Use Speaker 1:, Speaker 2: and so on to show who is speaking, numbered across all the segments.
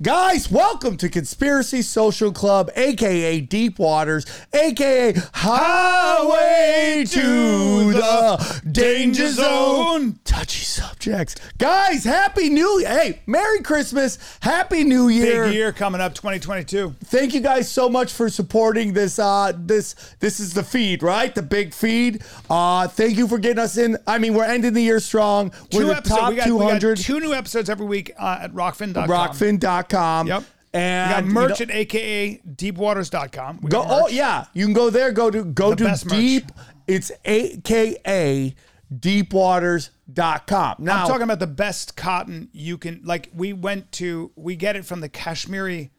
Speaker 1: Guys, welcome to Conspiracy Social Club, aka Deep Waters, aka Highway to the Danger Zone. Touchy subjects. Guys, Happy New Year. Hey, Merry Christmas. Happy New Year.
Speaker 2: Big year coming up, 2022.
Speaker 1: Thank you guys so much for supporting this uh this this is the feed, right? The big feed. Uh thank you for getting us in. I mean, we're ending the year strong. We're
Speaker 2: Two
Speaker 1: the
Speaker 2: episodes.
Speaker 1: top
Speaker 2: We got, we
Speaker 1: 200
Speaker 2: got two new episodes every week uh, at rokfin.com.
Speaker 1: rokfin.com.
Speaker 2: Yep.
Speaker 1: And
Speaker 2: we got
Speaker 1: you know-
Speaker 2: at aka deepwaters.com. We
Speaker 1: Go. Oh yeah, you can go there. Go to go
Speaker 2: The
Speaker 1: to
Speaker 2: best merch.
Speaker 1: deep. It's aka deepwaters.com. Now
Speaker 2: I'm talking about the best cotton you can. Like we went to, we get it from the Kashmiri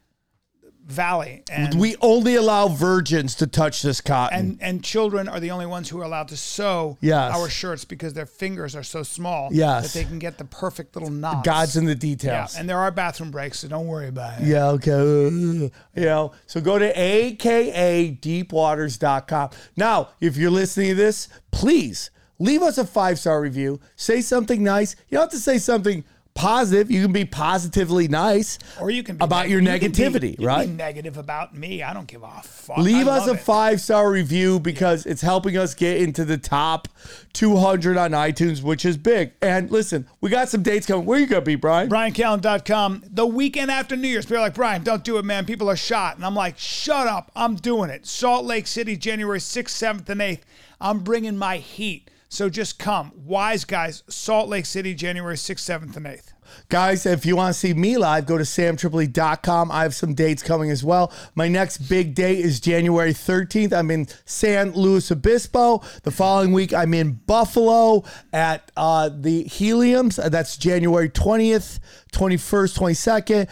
Speaker 2: Valley, and
Speaker 1: we only allow virgins to touch this cotton.
Speaker 2: and and children are the only ones who are allowed to sew
Speaker 1: Yes.
Speaker 2: our shirts because their fingers are so small
Speaker 1: Yes.
Speaker 2: that they can get the perfect little knots.
Speaker 1: God's in the
Speaker 2: yeah,
Speaker 1: details.
Speaker 2: and there are bathroom breaks, so don't worry about it.
Speaker 1: Yeah, okay. You know, so go to aka deepwaters.com. Now, if you're listening to this, please leave us a five star review. Say something nice. You don't have to say something positive. You can be positively nice.
Speaker 2: Or you can be
Speaker 1: About
Speaker 2: neg-
Speaker 1: your
Speaker 2: be-
Speaker 1: negativity,
Speaker 2: you can
Speaker 1: right?
Speaker 2: Be negative about me. I don't give a fuck.
Speaker 1: Leave us a five star review because it's helping us get into the top 200 on iTunes, which is big. And listen, we got some dates coming. Where you going to be, Bryan?
Speaker 2: BryanCallen.com. The weekend after New Year's, people are like, Bryan, don't do it, man. People are shot. And I'm like, shut up. I'm doing it. Salt Lake City, January 6th, 7th, and 8th. I'm bringing my heat. So just come. Wise guys, Salt Lake City, January 6th, 7th, and 8th.
Speaker 1: Guys, if you want to see me live, go to samtripoli.com. I have some dates coming as well. My next big date is January 13th. I'm in San Luis Obispo. The following week, I'm in Buffalo at uh, the Heliums. That's January 20th, 21st, 22nd.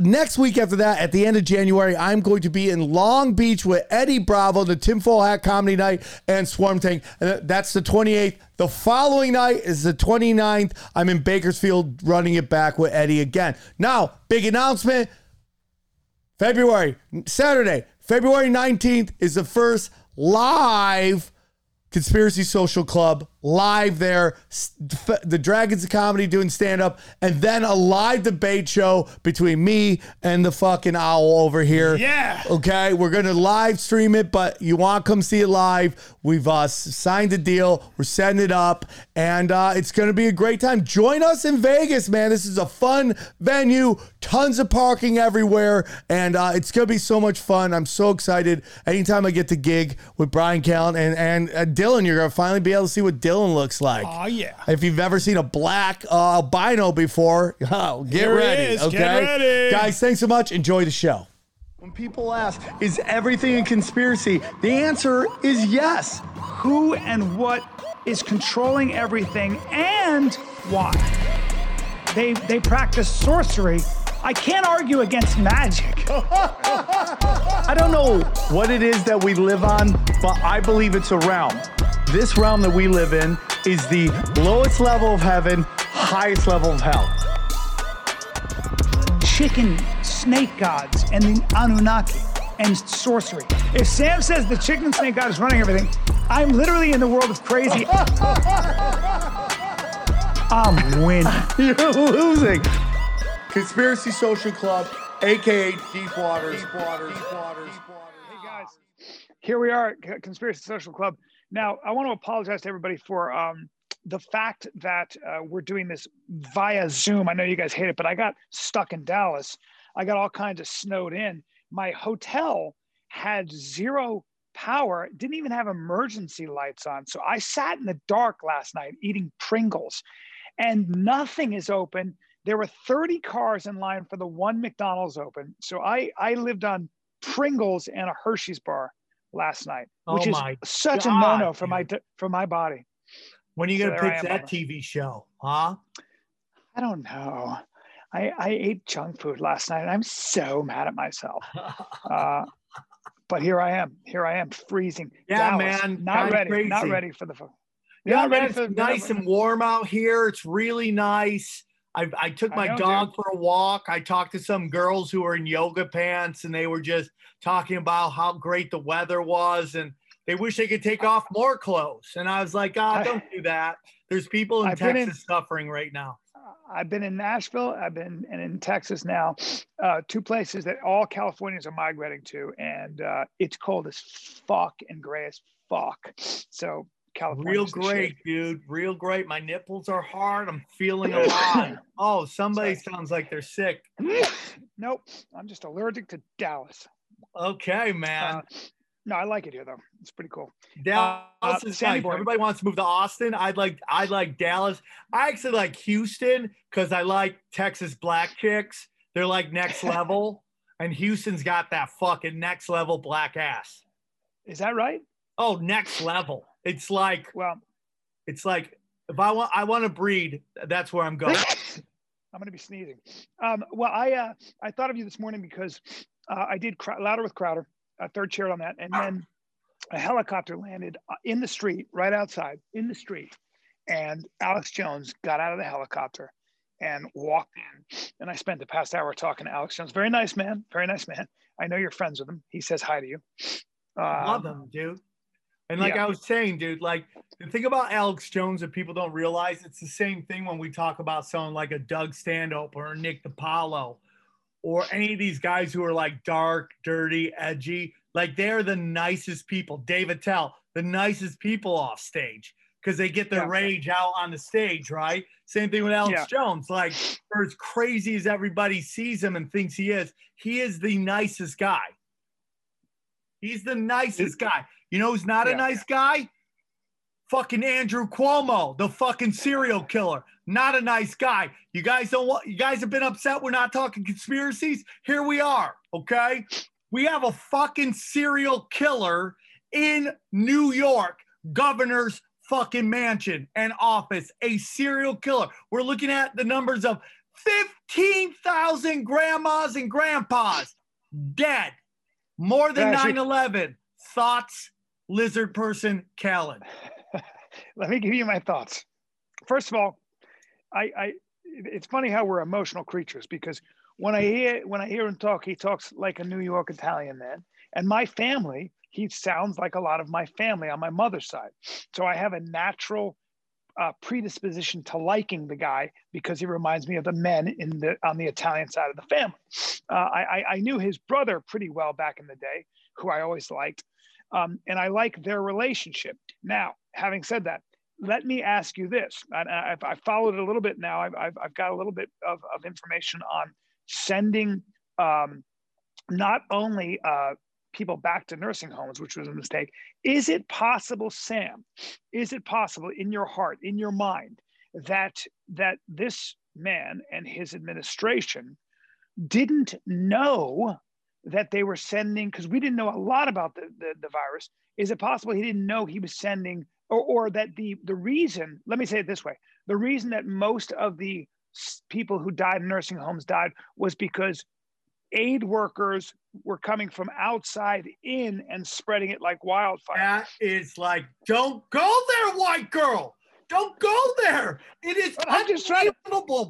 Speaker 1: Next week after that, at the end of January, I'm going to be in Long Beach with Eddie Bravo, the Tinfoil Hat Comedy Night, and Swarm Tank. That's the 28th. The following night is the 29th. I'm in Bakersfield running it back with Eddie again. Now, big announcement. February, Saturday, February 19th is the first live Conspiracy Social Club live there. The Dragons of Comedy doing stand up, and then a live debate show between me and the fucking owl over here.
Speaker 2: Yeah.
Speaker 1: Okay, we're gonna live stream it, but you want to come see it live? We've uh, signed a deal. We're setting it up, and uh, it's gonna be a great time. Join us in Vegas, man. This is a fun venue. Tons of parking everywhere, and uh, it's gonna be so much fun. I'm so excited. Anytime I get to gig with Bryan Callen and and uh, Dylan, you're gonna finally be able to see what Dylan looks like.
Speaker 2: Oh, yeah.
Speaker 1: If you've ever seen a black uh, albino before, oh, get
Speaker 2: Here
Speaker 1: ready.
Speaker 2: is.
Speaker 1: Okay,
Speaker 2: Get ready.
Speaker 1: guys. Thanks so much. Enjoy the show. When people ask, is everything a conspiracy? The answer is yes.
Speaker 2: Who and what is controlling everything and why? They, they practice sorcery. I can't argue against magic.
Speaker 1: I don't know what it is that we live on, but I believe it's a realm. This realm that we live in is the lowest level of heaven, highest level of hell.
Speaker 2: chicken snake gods and the Anunnaki and sorcery. If Sam says the chicken snake god is running everything, I'm literally in the world of crazy. I'm winning.
Speaker 1: You're losing. Conspiracy Social Club, aka Deep Waters. Deep Waters. Deep Waters.
Speaker 2: Hey guys, here we are at Conspiracy Social Club. Now, I want to apologize to everybody for um, the fact that uh, we're doing this via Zoom. I know you guys hate it, but I got stuck in Dallas. I got all kinds of snowed in. My hotel had zero power, didn't even have emergency lights on. So I sat in the dark last night eating Pringles, and nothing is open. There were 30 cars in line for the one McDonald's open. So I, I lived on Pringles and a Hershey's bar last night, which
Speaker 3: Oh
Speaker 2: is
Speaker 3: my
Speaker 2: such a
Speaker 3: God,
Speaker 2: no-no for my for my body.
Speaker 3: When are you gonna
Speaker 2: there I
Speaker 3: that TV show, huh?
Speaker 2: I don't know. I, I ate junk food last night and I'm so mad at myself. Uh, but here I am. Here I am freezing.
Speaker 3: Yeah,
Speaker 2: Dallas,
Speaker 3: man,
Speaker 2: Not ready. Not ready for the.
Speaker 3: yeah,
Speaker 2: not ready
Speaker 3: it's
Speaker 2: for
Speaker 3: nice and warm out here. It's really nice. I, I took
Speaker 2: I
Speaker 3: my
Speaker 2: know,
Speaker 3: dog
Speaker 2: dude.
Speaker 3: for a walk. I talked to some girls who were in yoga pants, and they were just talking about how great the weather was, and they wish they could take off more clothes. And I was like, God,
Speaker 2: I-
Speaker 3: don't do that. There's people in
Speaker 2: I've been in-
Speaker 3: Texas suffering right now.
Speaker 2: I've been in Nashville. I've been and in Texas now, uh, two places that all Californians are migrating to, and uh, it's cold as fuck and gray as fuck. So California,
Speaker 1: real great, dude. Real great. My nipples are hard. I'm feeling alive. oh, somebody Sorry. sounds like they're sick.
Speaker 2: nope, I'm just allergic to Dallas.
Speaker 1: Okay, man.
Speaker 2: Uh, no, I like it here though. It's pretty cool.
Speaker 1: Dallas uh, is nice. Everybody wants to move to Austin. I'd like I like Dallas. I actually like Houston because I like Texas black chicks. They're like next level. and Houston's got that fucking next level black ass.
Speaker 2: Is that right?
Speaker 1: Oh, next level. It's like
Speaker 2: well,
Speaker 1: it's like if I want I want to breed, that's where I'm going.
Speaker 2: I'm going to be sneezing. Um, well, I uh, I thought of you this morning because uh, I did cr- louder with Crowder a third chair on that, and then a helicopter landed uh, in the street right outside in the street, and Alex Jones got out of the helicopter and walked in, and I spent the past hour talking to Alex Jones. Very nice man, very nice man. I know you're friends with him. He says hi to you.
Speaker 1: Um, Love him, dude. And like yeah. I was saying, dude, like the thing about Alex Jones that people don't realize, it's the same thing when we talk about someone like a Doug Stanhope or a Nick DiPaolo or any of these guys who are like dark, dirty, edgy, like they're the nicest people. Dave Attell, the nicest people off stage because they get their yeah. rage out on the stage, right? Same thing with Alex yeah. Jones. Like, for as crazy as everybody sees him and thinks he is, he is the nicest guy. He's the nicest guy. You know who's not yeah. a nice guy? fucking Andrew Cuomo, the fucking serial killer. Not a nice guy. You guys don't want, you guys have been upset. We're not talking conspiracies. Here we are. Okay. We have a fucking serial killer in New York, governor's fucking mansion and office, a serial killer. We're looking at the numbers of 15,000 grandmas and grandpas dead, more than 9 11. Thoughts, lizard person, Callen.
Speaker 2: let me give you my thoughts. First of all, I, I it's funny how we're emotional creatures because when I hear when I hear him talk, he talks like a New York Italian man. And my family, he sounds like a lot of my family on my mother's side. So I have a natural uh, predisposition to liking the guy because he reminds me of the men in the on the Italian side of the family. Uh, I, I knew his brother pretty well back in the day, who I always liked, um, and I like their relationship. Now, having said that, let me ask you this. I've, I've followed it a little bit now. I've, I've, I've got a little bit of, of information on sending um, not only uh, people back to nursing homes, which was a mistake. Is it possible, Sam? Is it possible in your heart, in your mind, that that this man and his administration didn't know that they were sending? Because we didn't know a lot about the, the, the virus. Is it possible he didn't know he was sending or, or that the the reason let me say it this way the reason that most of the people who died in nursing homes died was because aid workers were coming from outside in and spreading it like wildfire.
Speaker 1: That is like, don't go there, white girl. Don't go there. It is I'm just trying-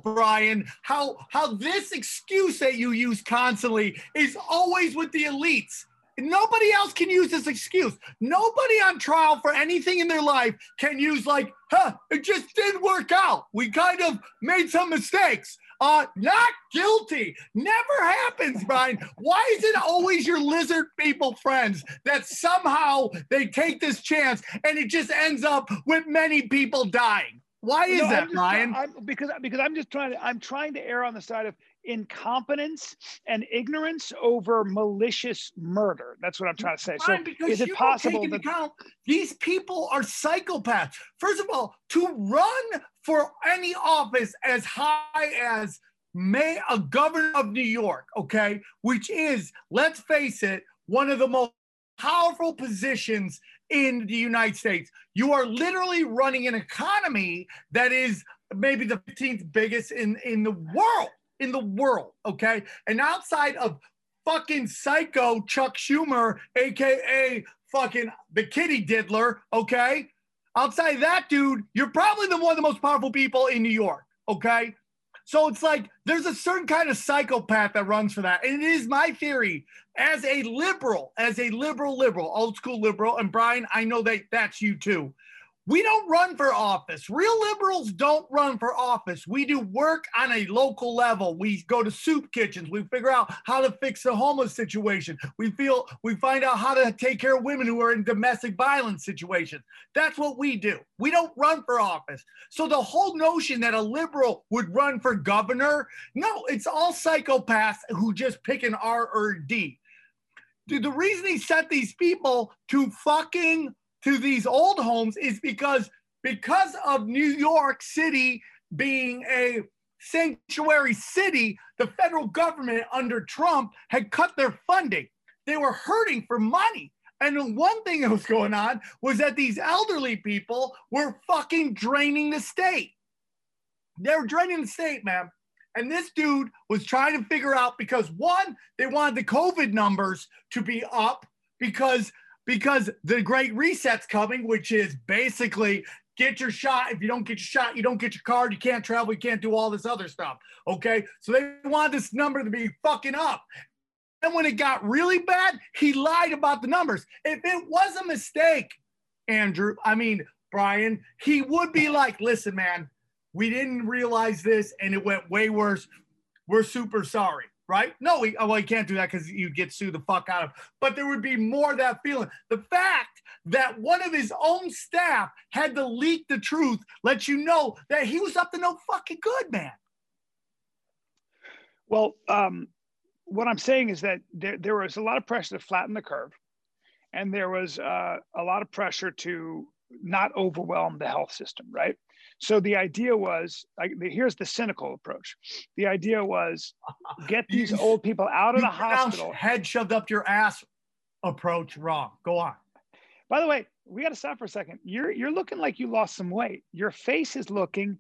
Speaker 1: Bryan, how how this excuse that you use constantly is always with the elites. Nobody else can use this excuse. Nobody on trial for anything in their life can use like, huh, it just didn't work out. We kind of made some mistakes. Uh, not guilty. Never happens, Bryan. Why is it always your lizard people friends that somehow they take this chance and it just ends up with many people dying? Why is no, that, Bryan?
Speaker 2: because because I'm just trying to I'm trying to err on the side of incompetence and ignorance over malicious murder. That's what I'm trying to say. so is it possible that
Speaker 1: account, these people are psychopaths? First of all, to run for any office as high as may a governor of New York, okay, which is, let's face it, one of the most powerful positions in the United States. You are literally running an economy that is maybe the 15th biggest in, in the world in the world, okay? And outside of fucking psycho Chuck Schumer, aka fucking the kitty diddler, okay? Outside that dude, you're probably the one of the most powerful people in New York, okay? So it's like there's a certain kind of psychopath that runs for that. And it is my theory as a liberal, as a liberal, liberal, old school liberal, and Bryan, I know that that's you too. We don't run for office. Real liberals don't run for office. We do work on a local level. We go to soup kitchens. We figure out how to fix the homeless situation. We feel we find out how to take care of women who are in domestic violence situations. That's what we do. We don't run for office. So the whole notion that a liberal would run for governor, no, it's all psychopaths who just pick an R or D. Dude, the reason he sent these people to fucking to these old homes is because because of New York City being a sanctuary city, the federal government under Trump had cut their funding. They were hurting for money. And one thing that was going on was that these elderly people were fucking draining the state. They were draining the state, man. And this dude was trying to figure out because one, they wanted the COVID numbers to be up because because the great reset's coming, which is basically get your shot. If you don't get your shot, you don't get your card. You can't travel. You can't do all this other stuff. Okay. So they want this number to be fucking up. And when it got really bad, he lied about the numbers. If it was a mistake, Andrew, I mean, Bryan, he would be like, listen, man, we didn't realize this and it went way worse. We're super sorry right? No, we, oh, well, you can't do that because you get sued the fuck out of. But there would be more that feeling. The fact that one of his own staff had to leak the truth lets you know that he was up to no fucking good, man.
Speaker 2: Well, um, what I'm saying is that there, there was a lot of pressure to flatten the curve, and there was uh, a lot of pressure to not overwhelm the health system, right? So the idea was, I, here's the cynical approach. The idea was, get these old people out of the hospital.
Speaker 1: Head shoved up your ass approach wrong. Go on.
Speaker 2: By the way, we got to stop for a second. You're you're looking like you lost some weight. Your face is looking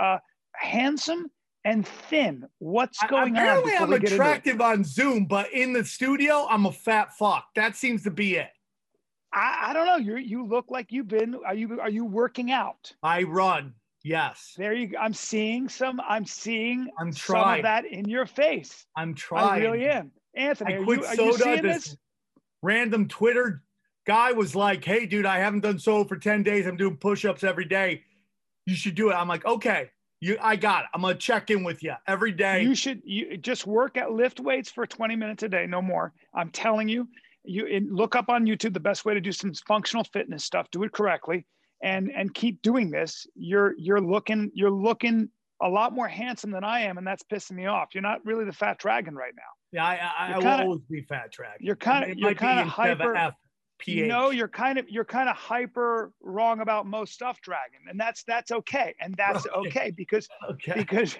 Speaker 2: uh, handsome and thin. What's going
Speaker 1: Apparently
Speaker 2: on?
Speaker 1: Apparently, I'm attractive on Zoom, but in the studio, I'm a fat fuck. That seems to be it.
Speaker 2: I, I don't know. You you look like you've been. Are you are you working out?
Speaker 1: I run. Yes.
Speaker 2: There you. I'm seeing some. I'm seeing I'm trying. some of that in your face.
Speaker 1: I'm trying. I
Speaker 2: really am. Anthony,
Speaker 1: I
Speaker 2: quit
Speaker 1: you, soda. this, this random Twitter guy was like, "Hey, dude, I haven't done so for ten days. I'm doing push-ups every day. You should do it." I'm like, "Okay." You, I got it. I'm gonna check in with you every day.
Speaker 2: You should you just work at lift weights for 20 minutes a day, no more. I'm telling you, you look up on YouTube the best way to do some functional fitness stuff. Do it correctly, and and keep doing this. You're you're looking you're looking a lot more handsome than I am, and that's pissing me off. You're not really the fat dragon right now.
Speaker 1: Yeah, I, I, I kinda, will always be fat dragon.
Speaker 2: You're kind of you're kind of hyper. Know, you're kind of you're kind of hyper wrong about most stuff, dragon, and that's that's okay, and that's okay, okay because okay. because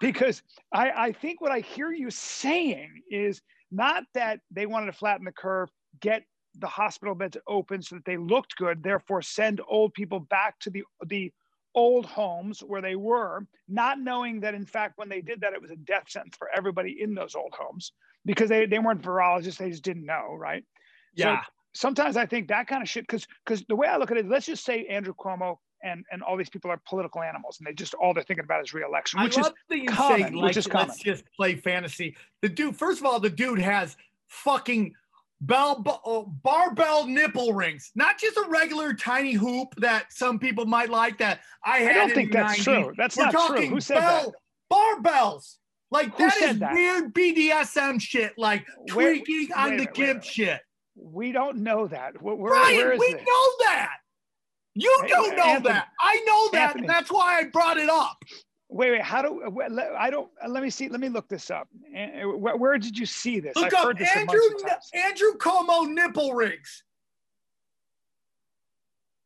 Speaker 2: because I I think what I hear you saying is not that they wanted to flatten the curve, get the hospital beds open so that they looked good, therefore send old people back to the the old homes where they were, not knowing that in fact when they did that it was a death sentence for everybody in those old homes because they, they weren't virologists, they just didn't know, right?
Speaker 1: Yeah. So
Speaker 2: sometimes I think that kind of shit, because because the way I look at it, let's just say Andrew Cuomo and and all these people are political animals and they just all they're thinking about is reelection which I love is that you common, say, like, which is common.
Speaker 1: let's just play fantasy the dude first of all the dude has fucking bell uh, barbell nipple rings not just a regular tiny hoop that some people might like that i had
Speaker 2: i don't think that's 90s. true that's We're not true who said bell,
Speaker 1: that barbells like Who that is that? weird BDSM shit, like tweaking where, on the gimp shit.
Speaker 2: We don't know that. Where,
Speaker 1: Bryan,
Speaker 2: where is
Speaker 1: we
Speaker 2: it?
Speaker 1: know that. You don't know Anthony, that. I know that. Anthony. That's why I brought it up.
Speaker 2: Wait, wait. How do I don't? Let me see. Let me look this up. Where, where did you see this?
Speaker 1: Look I've up Andrew Andrew Cuomo nipple rings.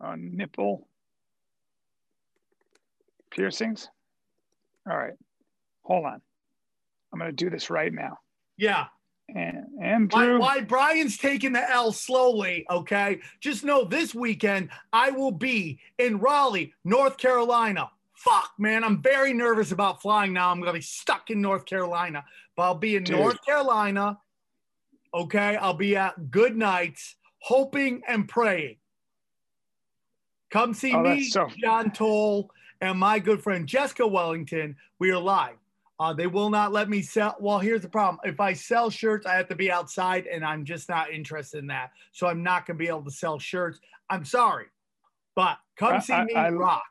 Speaker 2: Uh, nipple piercings. All right, hold on. I'm going to do this right now.
Speaker 1: Yeah.
Speaker 2: And Andrew.
Speaker 1: Why, why Bryan's taking the L slowly, okay? Just know this weekend I will be in Raleigh, North Carolina. Fuck, man, I'm very nervous about flying now. I'm going to be stuck in North Carolina, but I'll be in Dude. North Carolina. Okay, I'll be at Good Nights, hoping and praying. Come see oh, me, so- John Toll, and my good friend Jessica Wellington. We are live. Uh, they will not let me sell. Well, here's the problem. If I sell shirts, I have to be outside, and I'm just not interested in that. So I'm not going to be able to sell shirts. I'm sorry. But come see
Speaker 2: I-
Speaker 1: me
Speaker 2: I-
Speaker 1: rock.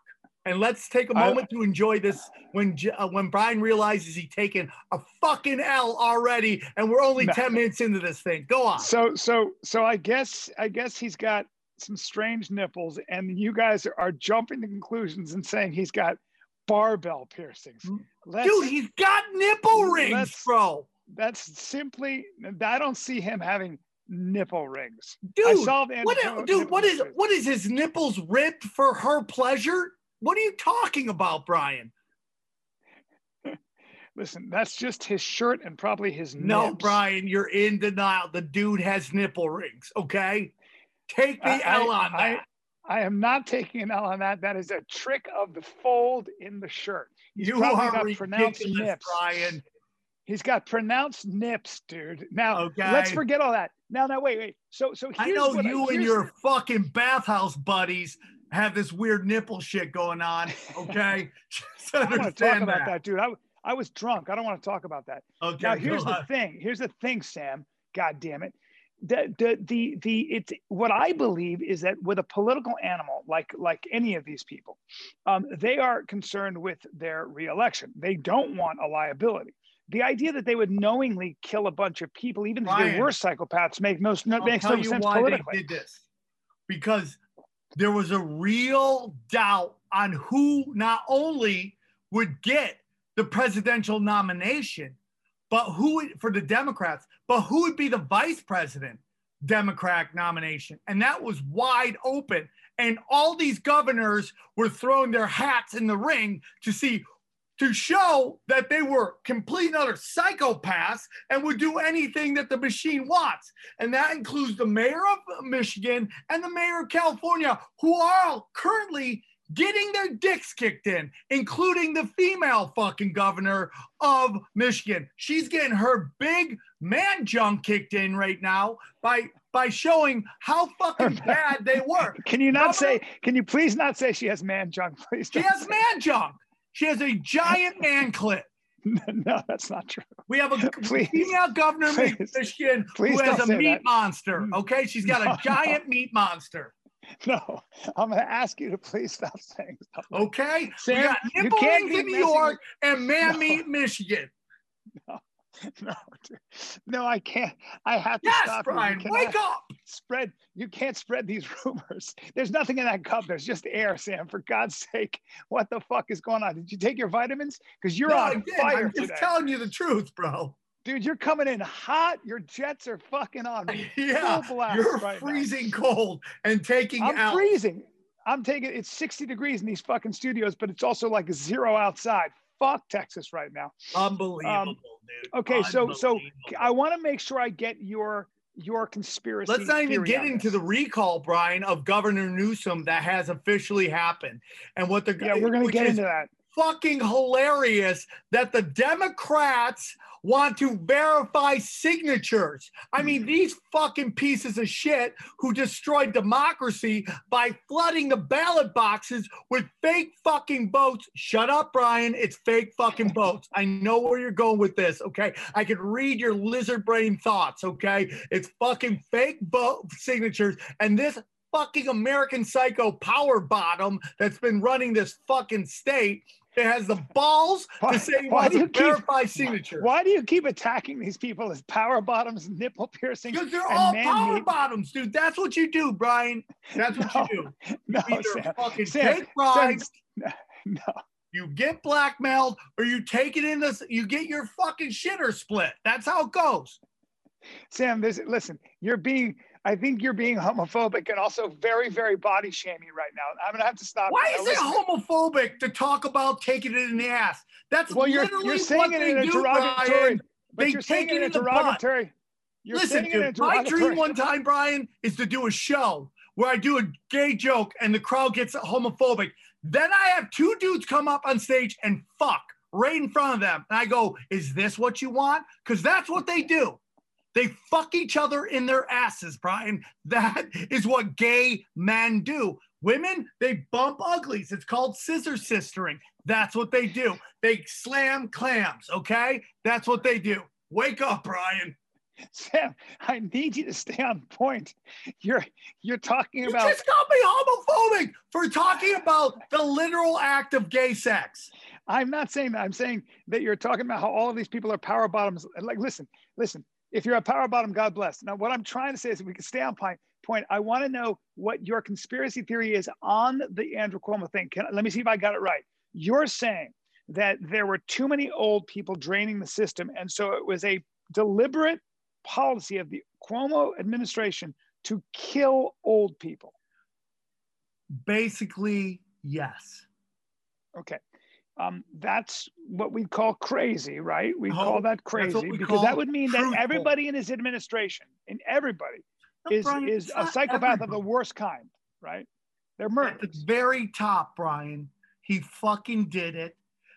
Speaker 1: And let's take a moment to enjoy this when uh, when Bryan realizes he's taken a fucking L already, and we're only
Speaker 2: No.
Speaker 1: 10 minutes into this thing. Go on.
Speaker 2: So so so I guess I guess he's got some strange nipples, and you guys are jumping to conclusions and saying he's got barbell piercings. Mm. Let's,
Speaker 1: Dude, he's got nipple rings, bro.
Speaker 2: that's simply I don't see him having nipple rings.
Speaker 1: Dude, what,
Speaker 2: Cohen's
Speaker 1: dude, what is
Speaker 2: rings.
Speaker 1: what is his nipples ripped for her pleasure? What are you talking about, Bryan?
Speaker 2: Listen, that's just his shirt and probably his
Speaker 1: No,
Speaker 2: nips.
Speaker 1: Bryan, you're in denial. The dude has nipple rings, okay? Take the
Speaker 2: I-
Speaker 1: L on
Speaker 2: I-
Speaker 1: that.
Speaker 2: I am not taking an L on that. That is a trick of the fold in the shirt. He's
Speaker 1: you are
Speaker 2: got pronounced nips.
Speaker 1: Bryan.
Speaker 2: He's got pronounced nips, dude. Now
Speaker 1: Okay.
Speaker 2: let's forget all that. Now, now, wait, wait. So, so here's
Speaker 1: I know you and
Speaker 2: here's-
Speaker 1: your fucking bathhouse buddies have this weird nipple shit going on, okay? Just
Speaker 2: I don't want to talk about that. dude. I, I was drunk. I don't want to talk about that.
Speaker 1: Okay,
Speaker 2: now, here's the thing. Here's the thing, Sam. God damn it. The, the the the it's what I believe is that with a political animal like like any of these people, um, they are concerned with their reelection. They don't want a liability. The idea that they would knowingly kill a bunch of people, even if they were psychopaths, make no, no makes no sense
Speaker 1: why
Speaker 2: politically.
Speaker 1: they did this. Because there was a real doubt on who not only would get the presidential nomination, but who for the Democrats, but who would be the vice president Democrat nomination. And that was wide open. And all these governors were throwing their hats in the ring to see to show that they were complete and utter psychopaths and would do anything that the machine wants. And that includes the mayor of Michigan and the mayor of California, who are currently getting their dicks kicked in, including the female fucking governor of Michigan. She's getting her big man junk kicked in right now by by showing how fucking bad they were.
Speaker 2: Can you not
Speaker 1: Governor-
Speaker 2: say? Can you please not say she has man junk? Please.
Speaker 1: She has
Speaker 2: say-
Speaker 1: man junk. She has a giant man clip.
Speaker 2: no, that's not true.
Speaker 1: We have a
Speaker 2: Please.
Speaker 1: female governor of
Speaker 2: Please.
Speaker 1: Michigan
Speaker 2: Please
Speaker 1: who has a meat
Speaker 2: that.
Speaker 1: monster. Okay, she's got
Speaker 2: No,
Speaker 1: a giant meat monster.
Speaker 2: No, I'm going to ask you to please stop saying stuff.
Speaker 1: Okay, we
Speaker 2: Sam,
Speaker 1: got
Speaker 2: you
Speaker 1: nipple
Speaker 2: can't be
Speaker 1: in New York and man
Speaker 2: No.
Speaker 1: meat Michigan.
Speaker 2: No, dude. no, I can't. I have to
Speaker 1: Yes,
Speaker 2: stop. you. You
Speaker 1: Bryan,
Speaker 2: cannot
Speaker 1: wake up.
Speaker 2: Spread. You can't spread these rumors. There's nothing in that cup. There's just air, Sam. For God's sake, what the fuck is going on? Did you take your vitamins? Because you're
Speaker 1: No,
Speaker 2: on fire
Speaker 1: I'm just
Speaker 2: today,
Speaker 1: telling you the truth, bro.
Speaker 2: Dude. You're coming in hot. Your jets are fucking on.
Speaker 1: Yeah, you're
Speaker 2: right now.
Speaker 1: freezing cold and taking
Speaker 2: I'm
Speaker 1: out.
Speaker 2: freezing. I'm taking it's 60 degrees in these fucking studios, but it's also like zero outside. Fuck Texas right now.
Speaker 1: Unbelievable, um, dude.
Speaker 2: Okay, so so I want to make sure I get your your conspiracy.
Speaker 1: Let's not even get into the recall, Bryan, of Governor Newsom that has officially happened, and what the
Speaker 2: Yeah, we're gonna get
Speaker 1: is
Speaker 2: into that.
Speaker 1: Fucking hilarious that the Democrats want to verify signatures. I mean, mm. these fucking pieces of shit who destroyed democracy by flooding the ballot boxes with fake fucking votes. Shut up, Bryan. It's fake fucking votes. I know where you're going with this, okay? I can read your lizard brain thoughts, okay? It's fucking fake vote signatures. And this fucking American psycho power bottom that's been running this fucking state. It has the balls
Speaker 2: Why-
Speaker 1: to say
Speaker 2: why do you keep-
Speaker 1: verify signatures.
Speaker 2: Why do you keep attacking these people as power bottoms, nipple piercings?
Speaker 1: Because they're all power
Speaker 2: meat?
Speaker 1: bottoms, dude. That's what you do, Bryan. That's what
Speaker 2: No,
Speaker 1: you do.
Speaker 2: No,
Speaker 1: You either
Speaker 2: Sam.
Speaker 1: fucking
Speaker 2: Sam,
Speaker 1: take bribes,
Speaker 2: Sam, no.
Speaker 1: you get blackmailed, or you take it in this, you get your fucking shitter split. That's how it goes.
Speaker 2: Sam, this listen, you're being I think you're being homophobic and also very, very body shaming right now. I'm gonna have to stop.
Speaker 1: Why is it homophobic to talk about taking it in the ass? That's
Speaker 2: Well, you're
Speaker 1: literally
Speaker 2: you're
Speaker 1: what
Speaker 2: saying it in a derogatory. Bryan.
Speaker 1: They take
Speaker 2: it in a
Speaker 1: the butt.
Speaker 2: derogatory. You're
Speaker 1: Listen,
Speaker 2: saying it in
Speaker 1: dude, my dream one time, Bryan, is to do a show where I do a gay joke and the crowd gets homophobic. Then I have two dudes come up on stage and fuck right in front of them. And I go, Is this what you want? Because that's what they do. They fuck each other in their asses, Bryan. That is what gay men do. Women, they bump uglies. It's called scissor sistering. That's what they do. They slam clams, okay? That's what they do. Wake up, Bryan.
Speaker 2: Sam, I need you to stay on point. You're you're talking
Speaker 1: You
Speaker 2: about
Speaker 1: just called me homophobic for talking about the literal act of gay sex.
Speaker 2: I'm not saying that. I'm saying that you're talking about how all of these people are power bottoms. Like, listen, listen. If you're a power bottom, God bless. Now, what I'm trying to say is, if we can stay on point. Point. I want to know what your conspiracy theory is on the Andrew Cuomo thing. Can, let me see if I got it right. You're saying that there were too many old people draining the system, and so it was a deliberate policy of the Cuomo administration to kill old people.
Speaker 1: Basically, yes.
Speaker 2: Okay. Um, that's what we call crazy, right? We
Speaker 1: Oh,
Speaker 2: call that crazy because that would mean that everybody in his administration and everybody
Speaker 1: No,
Speaker 2: is
Speaker 1: Bryan,
Speaker 2: is a psychopath of the worst kind, right? They're
Speaker 1: At the very top, Bryan, he fucking did it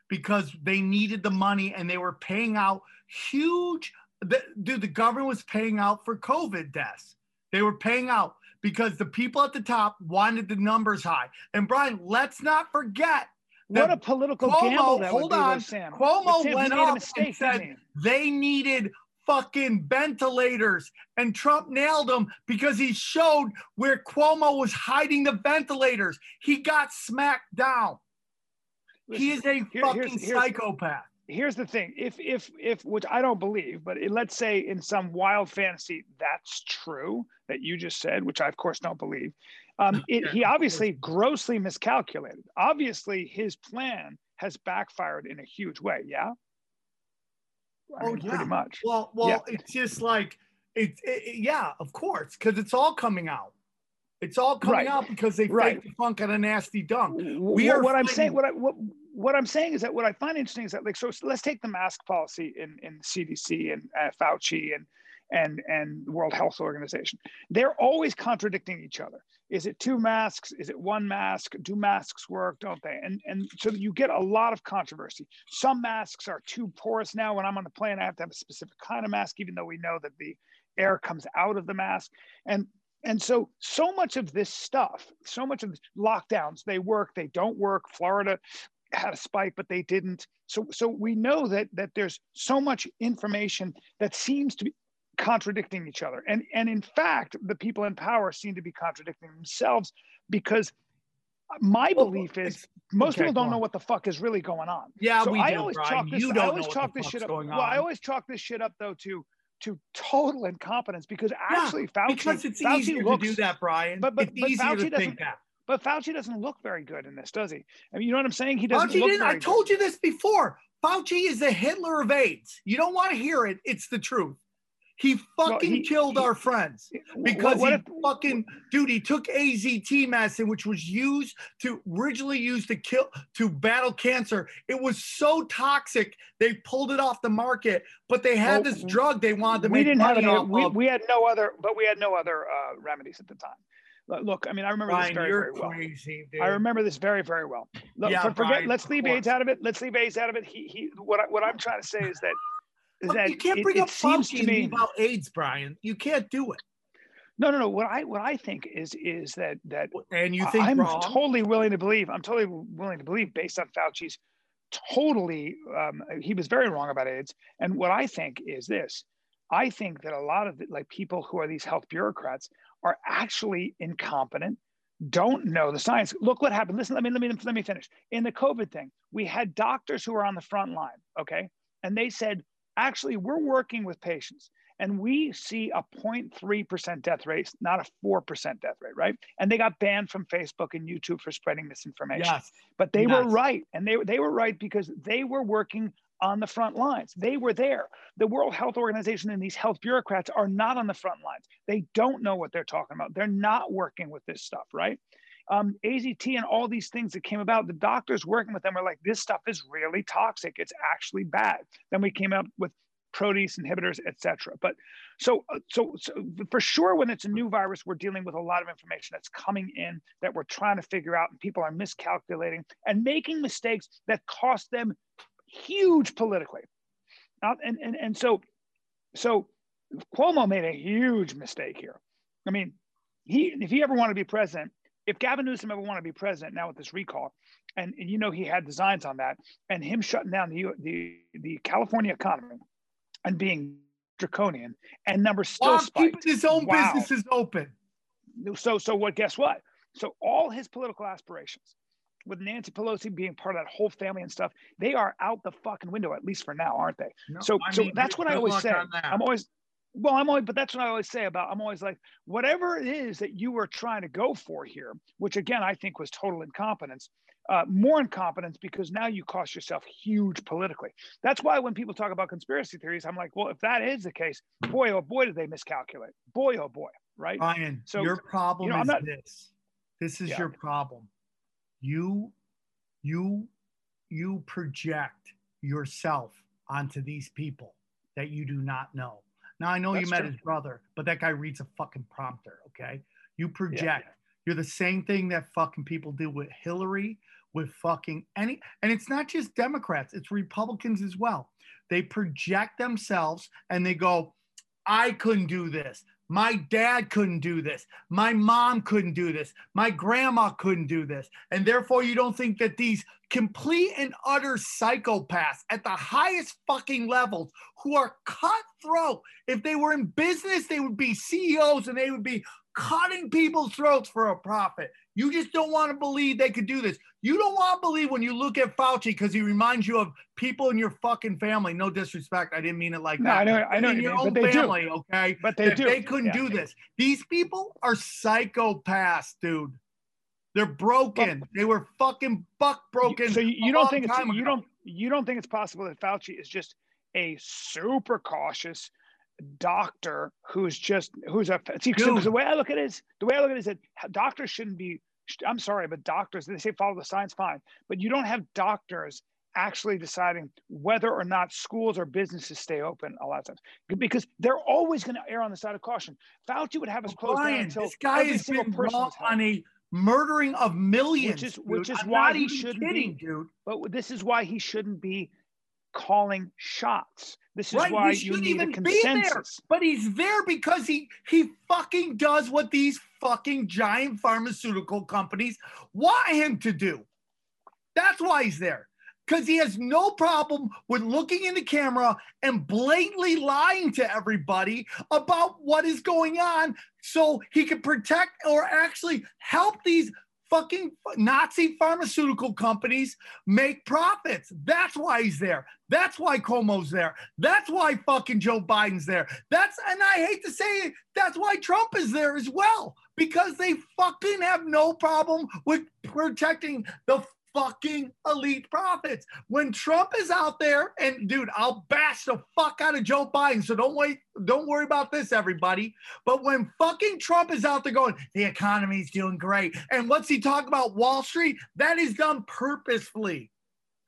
Speaker 1: because they needed the money and they were paying out huge. The, dude, the government was paying out for COVID deaths. They were paying out because the people at the top wanted the numbers high. And Bryan, let's not forget
Speaker 2: What a political
Speaker 1: Cuomo-
Speaker 2: gamble that
Speaker 1: hold
Speaker 2: would be, though,
Speaker 1: on.
Speaker 2: Sam.
Speaker 1: Cuomo
Speaker 2: Sam,
Speaker 1: went up and
Speaker 2: mistake, didn't
Speaker 1: said- they needed fucking ventilators and Trump nailed them because he showed where Cuomo was hiding the ventilators. He got smacked down. he is a
Speaker 2: here-
Speaker 1: fucking
Speaker 2: here's- here's-
Speaker 1: psychopath.
Speaker 2: here's the thing if if if which i don't believe but it- let's say in some wild fantasy that's true that you just said which i of course don't believe um, it, he obviously grossly miscalculated obviously his plan has backfired in a huge way yeah I
Speaker 1: Oh,
Speaker 2: mean,
Speaker 1: yeah.
Speaker 2: pretty much
Speaker 1: Well, well, it's just like it's it, it- yeah, of course, because it's all coming out. It's all coming
Speaker 2: Right.
Speaker 1: out because they
Speaker 2: Right.
Speaker 1: faked the funk on a nasty dunk.
Speaker 2: we
Speaker 1: are
Speaker 2: what I'm saying, what I what what I'm saying is that what I find interesting is that like so let's take the mask policy in in CDC and uh, Fauci and and and World Health Organization. They're always contradicting each other. Is it two masks? Is it one mask? Do masks work? Don't they? And and so you get a lot of controversy. Some masks are too porous now. When I'm on the plane, I have to have a specific kind of mask, even though we know that the air comes out of the mask. And and so, so much of this stuff, so much of the lockdowns, they work, they don't work. Florida had a spike, but they didn't. So, so we know that that there's so much information that seems to be contradicting each other. And and in fact, the people in power seem to be contradicting themselves because my
Speaker 1: Well,
Speaker 2: belief is most
Speaker 1: okay,
Speaker 2: people don't know what the fuck is really going on.
Speaker 1: Yeah,
Speaker 2: so
Speaker 1: we
Speaker 2: I
Speaker 1: do,
Speaker 2: always
Speaker 1: Bryan.
Speaker 2: chalk this.
Speaker 1: you don't
Speaker 2: always
Speaker 1: know
Speaker 2: chalk
Speaker 1: what the
Speaker 2: this shit up. Well, I always chalk this shit up though to to total incompetence because actually Fauci
Speaker 1: because it's
Speaker 2: Fauci
Speaker 1: easier
Speaker 2: looks,
Speaker 1: to do that, Bryan.
Speaker 2: but- but-
Speaker 1: it's
Speaker 2: but Fauci
Speaker 1: to
Speaker 2: doesn't-
Speaker 1: think that.
Speaker 2: But Fauci doesn't look very good in this, does he? I mean, you know what I'm saying? He doesn't
Speaker 1: Fauci
Speaker 2: look
Speaker 1: didn't.
Speaker 2: very
Speaker 1: I
Speaker 2: good.
Speaker 1: told you this before. Fauci is the Hitler of AIDS. You don't want to hear it. It's the truth. He fucking
Speaker 2: he-
Speaker 1: killed
Speaker 2: he-
Speaker 1: our friends because
Speaker 2: what
Speaker 1: he
Speaker 2: if-
Speaker 1: fucking dude. He took AZT medicine, which was used to originally used to kill to battle cancer. It was so toxic they pulled it off the market. But they had
Speaker 2: Well,
Speaker 1: this drug they wanted to make.
Speaker 2: we
Speaker 1: make
Speaker 2: didn't have
Speaker 1: money
Speaker 2: any.
Speaker 1: off
Speaker 2: We,
Speaker 1: of.
Speaker 2: we had no other, but we had no other uh, remedies at the time. Look- I mean, I remember this very,
Speaker 1: you're
Speaker 2: very well.
Speaker 1: crazy, dude.
Speaker 2: I remember this very, very well. Look,
Speaker 1: Yeah,
Speaker 2: forget.
Speaker 1: Bryan,
Speaker 2: let's leave. AIDS out of it. Let's leave AIDS out of it. He, he. What, I, what I'm trying to say is that, that
Speaker 1: you can't bring
Speaker 2: it
Speaker 1: up Fauci
Speaker 2: to
Speaker 1: and
Speaker 2: me.
Speaker 1: leave out AIDS, Bryan. You can't do it.
Speaker 2: No, no, no. What I, what I think is, is that that
Speaker 1: And you think
Speaker 2: I'm
Speaker 1: wrong.
Speaker 2: totally willing to believe. I'm totally willing to believe, based on Fauci's totally, um, he was very wrong about AIDS. And what I think is this: I think that a lot of the, like people who are these health bureaucrats are actually incompetent, don't know the science. Look what happened. Listen, let me let me let me finish. In the COVID thing, we had doctors who were on the front line, okay, and they said, actually, we're working with patients and we see a 0.3% death rate, not a 4% death rate, right? And they got banned from Facebook and YouTube for spreading misinformation.
Speaker 1: Yes.
Speaker 2: But they were right. And they, they were right because they were working on the front lines. They were there. The World Health Organization and these health bureaucrats are not on the front lines. They don't know what they're talking about. They're not working with this stuff, right? Um, AZT and all these things that came about, the doctors working with them are like, this stuff is really toxic. It's actually bad. Then we came up with protease inhibitors, et cetera. But so, uh, so, so for sure, when it's a new virus, we're dealing with a lot of information that's coming in that we're trying to figure out, and people are miscalculating and making mistakes that cost them huge politically. And, and, and so, so Cuomo made a huge mistake here. I mean, he, if he ever wanted to be president, if Gavin Newsom ever wanted to be president now with this recall, and, and you know he had designs on that, and him shutting down the, the, the California economy and being draconian, and numbers still
Speaker 1: While
Speaker 2: spiked.
Speaker 1: keeping his own
Speaker 2: Wow.
Speaker 1: businesses open.
Speaker 2: So, so what? Guess what? So all his political aspirations, with Nancy Pelosi being part of that whole family and stuff, they are out the fucking window at least for now, aren't they?
Speaker 1: No,
Speaker 2: so,
Speaker 1: I
Speaker 2: so
Speaker 1: mean,
Speaker 2: that's what I always say. I'm always, well, I'm always, but that's what I always say about. I'm always like, whatever it is that you were trying to go for here, which again I think was total incompetence. Uh, more incompetence because now you cost yourself huge politically. That's why when people talk about conspiracy theories, I'm like, well, if that is the case, boy, oh boy, did they miscalculate. Boy, oh boy, right?
Speaker 1: Ryan,
Speaker 2: So,
Speaker 1: your problem
Speaker 2: you know,
Speaker 1: is
Speaker 2: not-
Speaker 1: this. This is
Speaker 2: Yeah.
Speaker 1: your problem. You, you, you project yourself onto these people that you do not know. Now I know
Speaker 2: That's
Speaker 1: you met
Speaker 2: true.
Speaker 1: his brother, but that guy reads a fucking prompter. Okay, you project. You're the same thing that fucking people do with Hillary, with fucking any, and it's not just Democrats, it's Republicans as well. They project themselves and they go, I couldn't do this. My dad couldn't do this. My mom couldn't do this. My grandma couldn't do this. And therefore, you don't think that these complete and utter psychopaths at the highest fucking levels who are cutthroat, if they were in business, they would be CEOs and they would be cutting people's throats for a profit. You just don't want to believe they could do this. You don't want to believe when you look at Fauci because he reminds you of people in your fucking family. No disrespect. I didn't mean it like
Speaker 2: No,
Speaker 1: that.
Speaker 2: I know, I know,
Speaker 1: in
Speaker 2: you
Speaker 1: your
Speaker 2: mean,
Speaker 1: own
Speaker 2: but they do.
Speaker 1: family, okay?
Speaker 2: But they do.
Speaker 1: They couldn't
Speaker 2: Yeah.
Speaker 1: do this. These people are psychopaths, dude. They're broken. they were fucking buck broken.
Speaker 2: So you, you don't think it's you
Speaker 1: ago.
Speaker 2: don't you don't think it's possible that Fauci is just a super cautious doctor who's just who's a see the way I look at it is the way I look at it is that doctors shouldn't be I'm sorry but doctors they say follow the science fine but you don't have doctors actually deciding whether or not schools or businesses stay open a lot of times because they're always going to err on the side of caution. Fauci would have us
Speaker 1: Bryan,
Speaker 2: until
Speaker 1: this guy has been
Speaker 2: person
Speaker 1: wrong on a murdering of millions.
Speaker 2: Which is- which is
Speaker 1: I'm
Speaker 2: why he shouldn't
Speaker 1: kidding,
Speaker 2: be-
Speaker 1: dude.
Speaker 2: But this is why he shouldn't be calling shots. This is
Speaker 1: Right,
Speaker 2: why you
Speaker 1: shouldn't
Speaker 2: need a
Speaker 1: even be there.
Speaker 2: consensus.
Speaker 1: But he's there because he he fucking does what these fucking giant pharmaceutical companies want him to do. That's why he's there. Because he has no problem with looking in the camera and blatantly lying to everybody about what is going on so he can protect or actually help these fucking Nazi pharmaceutical companies make profits. That's why he's there. That's why Cuomo's there. That's why fucking Joe Biden's there. That's and I hate to say it, that's why Trump is there as well because they fucking have no problem with protecting the fucking elite profits. When Trump is out there and dude, I'll bash the fuck out of Joe Biden. So don't wait, don't worry about this, everybody. But when fucking Trump is out there going, the economy's doing great. And what's he talking about? Wall Street? That is done purposefully.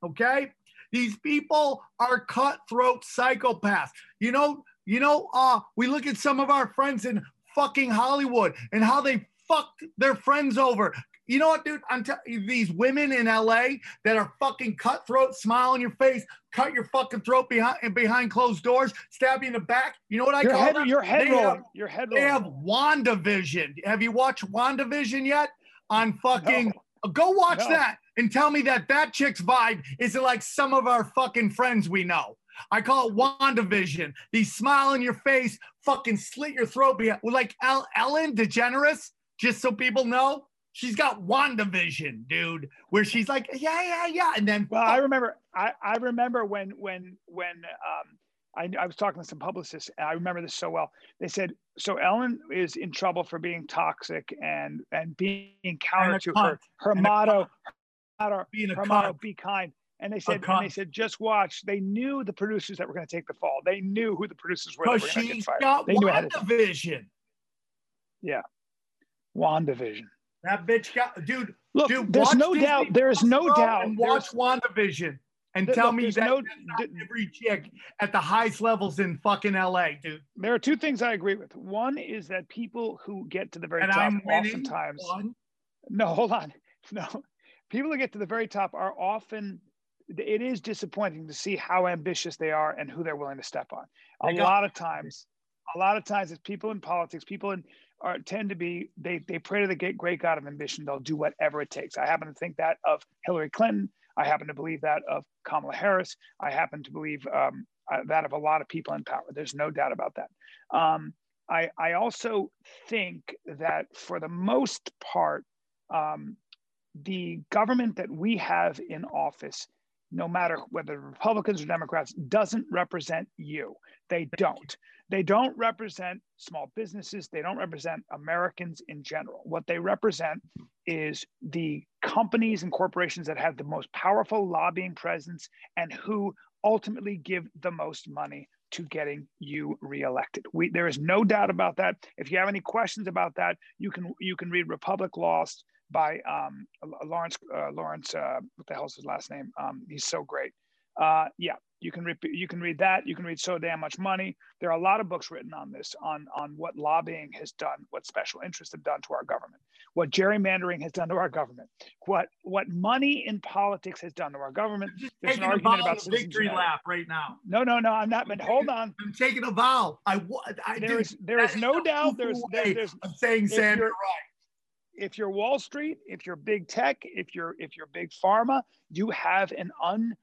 Speaker 1: Okay? These people are cutthroat psychopaths. You know, you know, uh, we look at some of our friends in fucking Hollywood and how they fucked their friends over. You know what, dude? I'm telling you, these women in LA that are fucking cutthroat, smile on your face, cut your fucking throat behind and behind closed doors, stab you in the back. You know what I
Speaker 2: Your
Speaker 1: call
Speaker 2: head,
Speaker 1: them?
Speaker 2: your head rolling. your head
Speaker 1: They have WandaVision. Have you watched WandaVision yet? On fucking
Speaker 2: No.
Speaker 1: Go watch
Speaker 2: No.
Speaker 1: that and tell me that that chick's vibe isn't like some of our fucking friends we know. I call it WandaVision. These smile on your face, fucking slit your throat. Behind, like El- Ellen DeGeneres, just so people know, she's got WandaVision, dude, where she's like, yeah, yeah, yeah. And then,
Speaker 2: Well, I remember. I, I remember when when when um, I, I was talking to some publicists, and I remember this so well. They said, "So Ellen is in trouble for being toxic and and being counter
Speaker 1: And
Speaker 2: to
Speaker 1: cunt.
Speaker 2: her her
Speaker 1: And
Speaker 2: motto, her motto,
Speaker 1: being a
Speaker 2: her motto, be kind." And they said, and they said, just watch. They knew the producers that were going to take the fall. They knew who the producers were
Speaker 1: Because
Speaker 2: were going to get
Speaker 1: she's
Speaker 2: fired.
Speaker 1: got
Speaker 2: knew ahead.
Speaker 1: WandaVision. That bitch got, dude,
Speaker 2: Look,
Speaker 1: dude,
Speaker 2: there's no
Speaker 1: Disney
Speaker 2: doubt. There is no doubt.
Speaker 1: And
Speaker 2: there's-
Speaker 1: watch WandaVision and tell
Speaker 2: look,
Speaker 1: me that
Speaker 2: no-
Speaker 1: not every chick at the highest levels in fucking LA, dude.
Speaker 2: There are two things I agree with. One is that people who get to the very
Speaker 1: And
Speaker 2: top
Speaker 1: I'm
Speaker 2: oftentimes
Speaker 1: One.
Speaker 2: no, hold on. No. People who get to the very top are often it is disappointing to see how ambitious they are and who they're willing to step on. A
Speaker 1: They
Speaker 2: lot of times, a lot of times it's people in politics, people in are tend to be they they pray to the great God of ambition. They'll do whatever it takes. I happen to think that of Hillary Clinton. I happen to believe that of Kamala Harris. I happen to believe um, uh, that of a lot of people in power. There's no doubt about that. Um, I, I also think that for the most part, um, the government that we have in office, no matter whether Republicans or Democrats, doesn't represent you. They don't. They don't represent small businesses. They don't represent Americans in general. What they represent is the companies and corporations that have the most powerful lobbying presence and who ultimately give the most money to getting you reelected. We, there is no doubt about that. If you have any questions about that, you can you can read Republic Lost by um, Lawrence uh, Lawrence. Uh, what the hell's his last name? Um, he's so great. Uh, yeah, you can read you can read that. You can read So Damn Much Money. There are a lot of books written on this, on on what lobbying has done, what special interests have done to our government, what gerrymandering has done to our government, what what money in politics has done to our government.
Speaker 1: There's an argument about victory lap right now.
Speaker 2: No, no, no. I'm not. But hold on.
Speaker 1: I'm taking a vow. I, I
Speaker 2: there is there is no doubt. There's there, there's.
Speaker 1: I'm saying, Sam, you're right
Speaker 2: if you're Wall Street, if you're big tech, if you're if you're big pharma, you have an un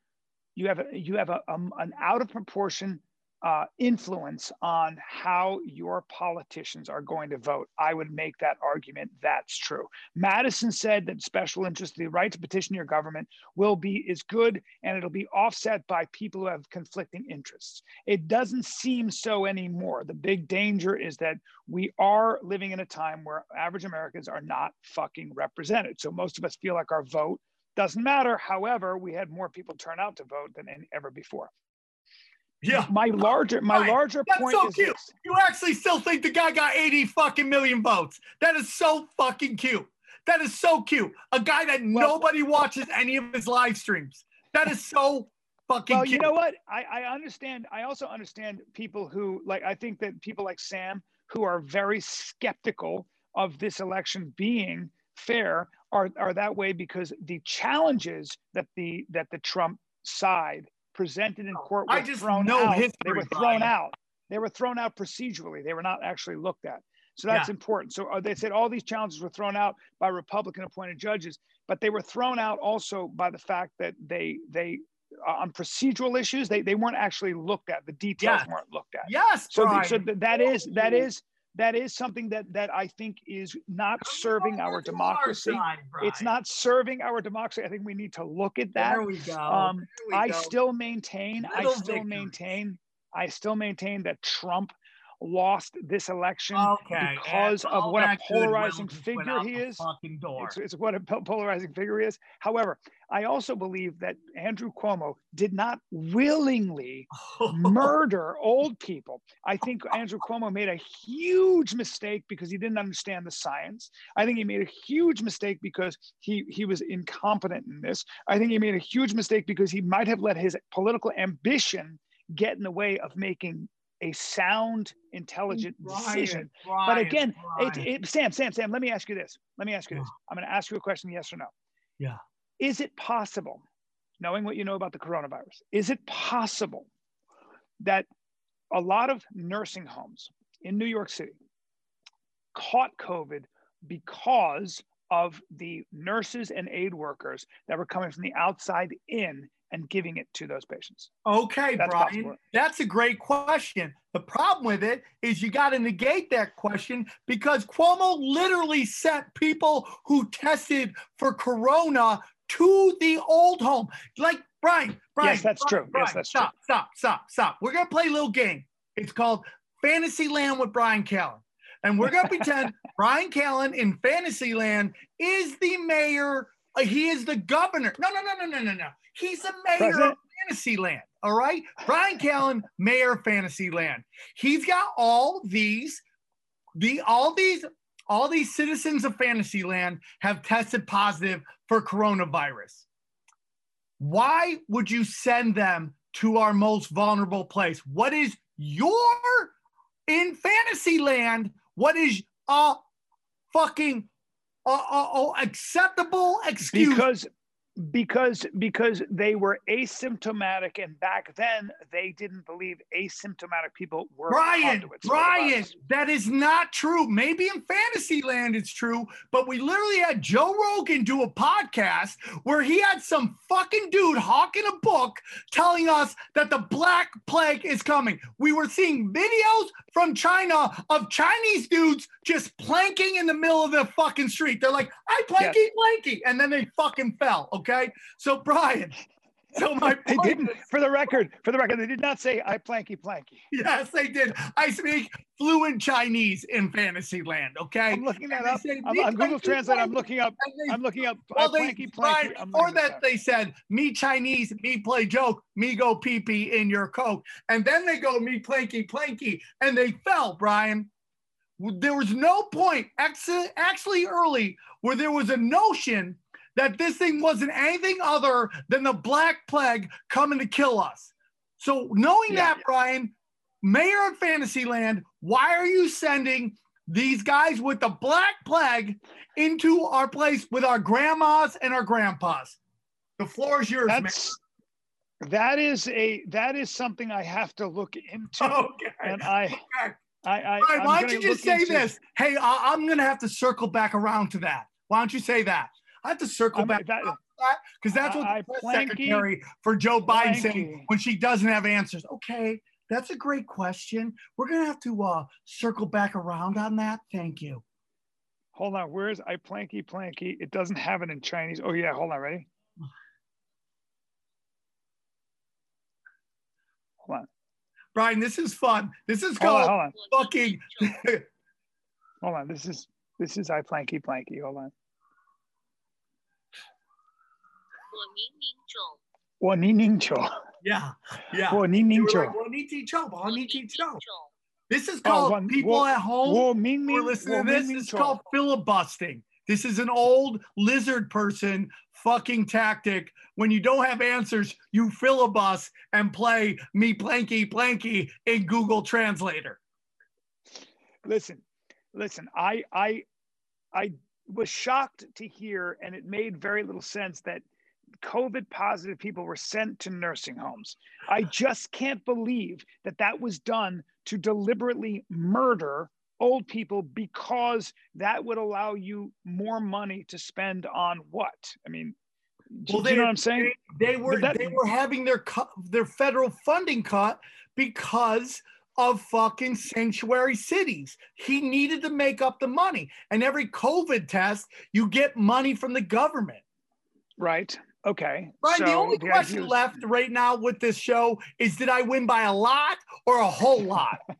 Speaker 2: you have a, you have a, um, an out of proportion uh, influence on how your politicians are going to vote. I would make that argument. That's true. Madison said that special interest, the right to petition your government, will be is good, and it'll be offset by people who have conflicting interests. It doesn't seem so anymore. The big danger is that we are living in a time where average Americans are not fucking represented. So most of us feel like our vote doesn't matter. However, we had more people turn out to vote than ever before.
Speaker 1: Yeah.
Speaker 2: My larger my right. larger
Speaker 1: That's
Speaker 2: point
Speaker 1: so
Speaker 2: is
Speaker 1: cute.
Speaker 2: This.
Speaker 1: You actually still think the guy got 80 fucking million votes. That is so fucking cute. That is so cute. A guy that well, nobody watches any of his live streams. That is so fucking
Speaker 2: well,
Speaker 1: cute.
Speaker 2: you know what? I, I understand. I also understand people who like I think that people like Sam who are very skeptical of this election being fair are, are that way because the challenges that the that the Trump side presented in court were
Speaker 1: I just
Speaker 2: thrown
Speaker 1: know
Speaker 2: out.
Speaker 1: History,
Speaker 2: they were thrown
Speaker 1: Bryan.
Speaker 2: out. They were thrown out procedurally. They were not actually looked at. So that's
Speaker 1: Yeah.
Speaker 2: important. So uh, they said all these challenges were thrown out by Republican appointed judges, but they were thrown out also by the fact that they they uh, on procedural issues they, they weren't actually looked at. The details
Speaker 1: Yes.
Speaker 2: weren't looked at.
Speaker 1: Yes,
Speaker 2: So, the, so th- that is that is that is something that that I think is not serving our democracy.
Speaker 1: side,
Speaker 2: It's not serving our democracy. I think we need to look at that.
Speaker 1: There we go.
Speaker 2: Um,
Speaker 1: There we
Speaker 2: I
Speaker 1: go.
Speaker 2: still maintain. I still
Speaker 1: victories.
Speaker 2: maintain. I still maintain that Trump lost this election
Speaker 1: okay.
Speaker 2: because
Speaker 1: and
Speaker 2: of what a polarizing figure he is. It's, it's what a polarizing figure he is. However, I also believe that Andrew Cuomo did not willingly murder old people. I think Andrew Cuomo made a huge mistake because he didn't understand the science. I think he made a huge mistake because he he was incompetent in this. I think he made a huge mistake because he might have let his political ambition get in the way of making a sound, intelligent decision.
Speaker 1: Bryan,
Speaker 2: But again, it, it, Sam, Sam, Sam, let me ask you this. Let me ask you this. I'm going to ask you a question, yes or no.
Speaker 1: Yeah.
Speaker 2: Is it possible, knowing what you know about the coronavirus, is it possible that a lot of nursing homes in New York City caught COVID because of the nurses and aid workers that were coming from the outside in and giving it to those patients?
Speaker 1: Okay,
Speaker 2: That's
Speaker 1: Bryan,
Speaker 2: possible.
Speaker 1: that's a great question. The problem with it is you got to negate that question because Cuomo literally sent people who tested for corona to the old home. Like Bryan, Bryan.
Speaker 2: Yes, that's
Speaker 1: Bryan,
Speaker 2: true. Yes,
Speaker 1: Bryan,
Speaker 2: that's
Speaker 1: stop, Stop, stop, stop. We're gonna play a little game. It's called Fantasyland with Bryan Callen. And we're gonna pretend Bryan Callen in Fantasyland is the mayor. uh, he is the governor. No, no, no, no, no, no, no. He's the mayor
Speaker 2: President?
Speaker 1: of Fantasyland. All right. Bryan Callen, mayor of Fantasyland. He's got all these, the all these, all these citizens of Fantasyland have tested positive for coronavirus. Why would you send them to our most vulnerable place? What is your in Fantasyland? What is a fucking uh, uh, uh, acceptable excuse?
Speaker 2: Because because because they were asymptomatic and back then they didn't believe asymptomatic people were
Speaker 1: Bryan Bryan that is not true. Maybe in fantasy land it's true but we literally had Joe Rogan do a podcast where he had some fucking dude hawking a book telling us that the black plague is coming. We were seeing videos from China of Chinese dudes just planking in the middle of the fucking street. They're like I planky yes. planky and then they fucking fell. okay Okay. So Bryan, so my
Speaker 2: they didn't is, for the record, for the record, they did not say I planky planky.
Speaker 1: Yes, they did. I speak fluent Chinese in Fantasyland. Okay.
Speaker 2: I'm looking that up. I'm, on Google Translate. I'm looking up. They, I'm looking up uh, well, I planky planky.
Speaker 1: Before that, they said me Chinese, me play joke, me go pee pee in your coke, and then they go me planky planky, and they fell, Bryan. There was no point, actually early, where there was a notion that this thing wasn't anything other than the Black Plague coming to kill us. So, knowing yeah. that, Bryan, Mayor of Fantasyland, why are you sending these guys with the Black Plague into our place with our grandmas and our grandpas? The floor is yours, That's,
Speaker 2: man. That is a that is something I have to look into, okay. and I. Okay. I, I,
Speaker 1: right, why don't you just say into... this? Hey, I, I'm going to have to circle back around to that. Why don't you say that? I have to circle I'm, back that because that, that's what the press secretary for Joe Biden saying when she doesn't have answers. Okay, that's a great question. We're gonna have to uh, circle back around on that. Thank you.
Speaker 2: Hold on. Where's I planky planky? It doesn't have it in Chinese. Oh yeah. Hold on. Ready? Hold on.
Speaker 1: Bryan, this is fun. This is called hold on, hold on. fucking.
Speaker 2: hold on. This is this is I planky planky. Hold on. 我宁宁球.
Speaker 1: Yeah, yeah.
Speaker 2: 我宁宁球.
Speaker 1: This is called oh, people at home. We're listening to this. It's called filibustering. This is an old lizard person fucking tactic. When you don't have answers, you filibust and play me planky planky in Google Translator.
Speaker 2: Listen, listen. I I I was shocked to hear, and it made very little sense that COVID positive people were sent to nursing homes. I just can't believe that that was done to deliberately murder old people because that would allow you more money to spend on what? I mean, well, do you know what I'm saying?
Speaker 1: They, they were that, they were having their cut their federal funding cut because of fucking sanctuary cities. He needed to make up the money. And every COVID test, you get money from the government.
Speaker 2: Right. Okay.
Speaker 1: Bryan, so the only the question left right now with this show is did I win by a lot or a whole lot?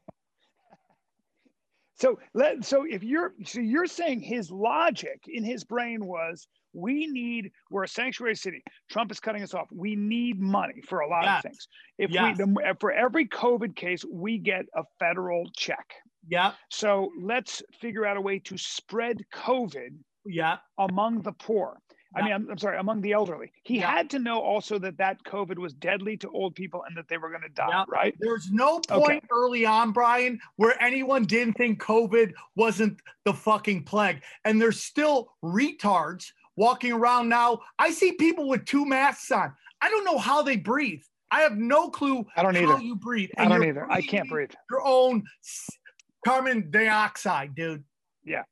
Speaker 2: so let so if you're so you're saying his logic in his brain was we need we're a sanctuary city. Trump is cutting us off. We need money for a lot yes. of things. If yes. we the, for every COVID case, we get a federal check.
Speaker 1: Yeah.
Speaker 2: So let's figure out a way to spread COVID
Speaker 1: yeah.
Speaker 2: among the poor. I mean, I'm, I'm, sorry, among the elderly. He yeah. had to know also that that COVID was deadly to old people and that they were going to die, yeah. right?
Speaker 1: There's no point okay. early on, Bryan, where anyone didn't think COVID wasn't the fucking plague. And there's still retards walking around now. I see people with two masks on. I don't know how they breathe. I have no clue
Speaker 2: I don't
Speaker 1: how
Speaker 2: either.
Speaker 1: you breathe.
Speaker 2: And I don't either. I can't breathe.
Speaker 1: Your own carbon dioxide, dude.
Speaker 2: Yeah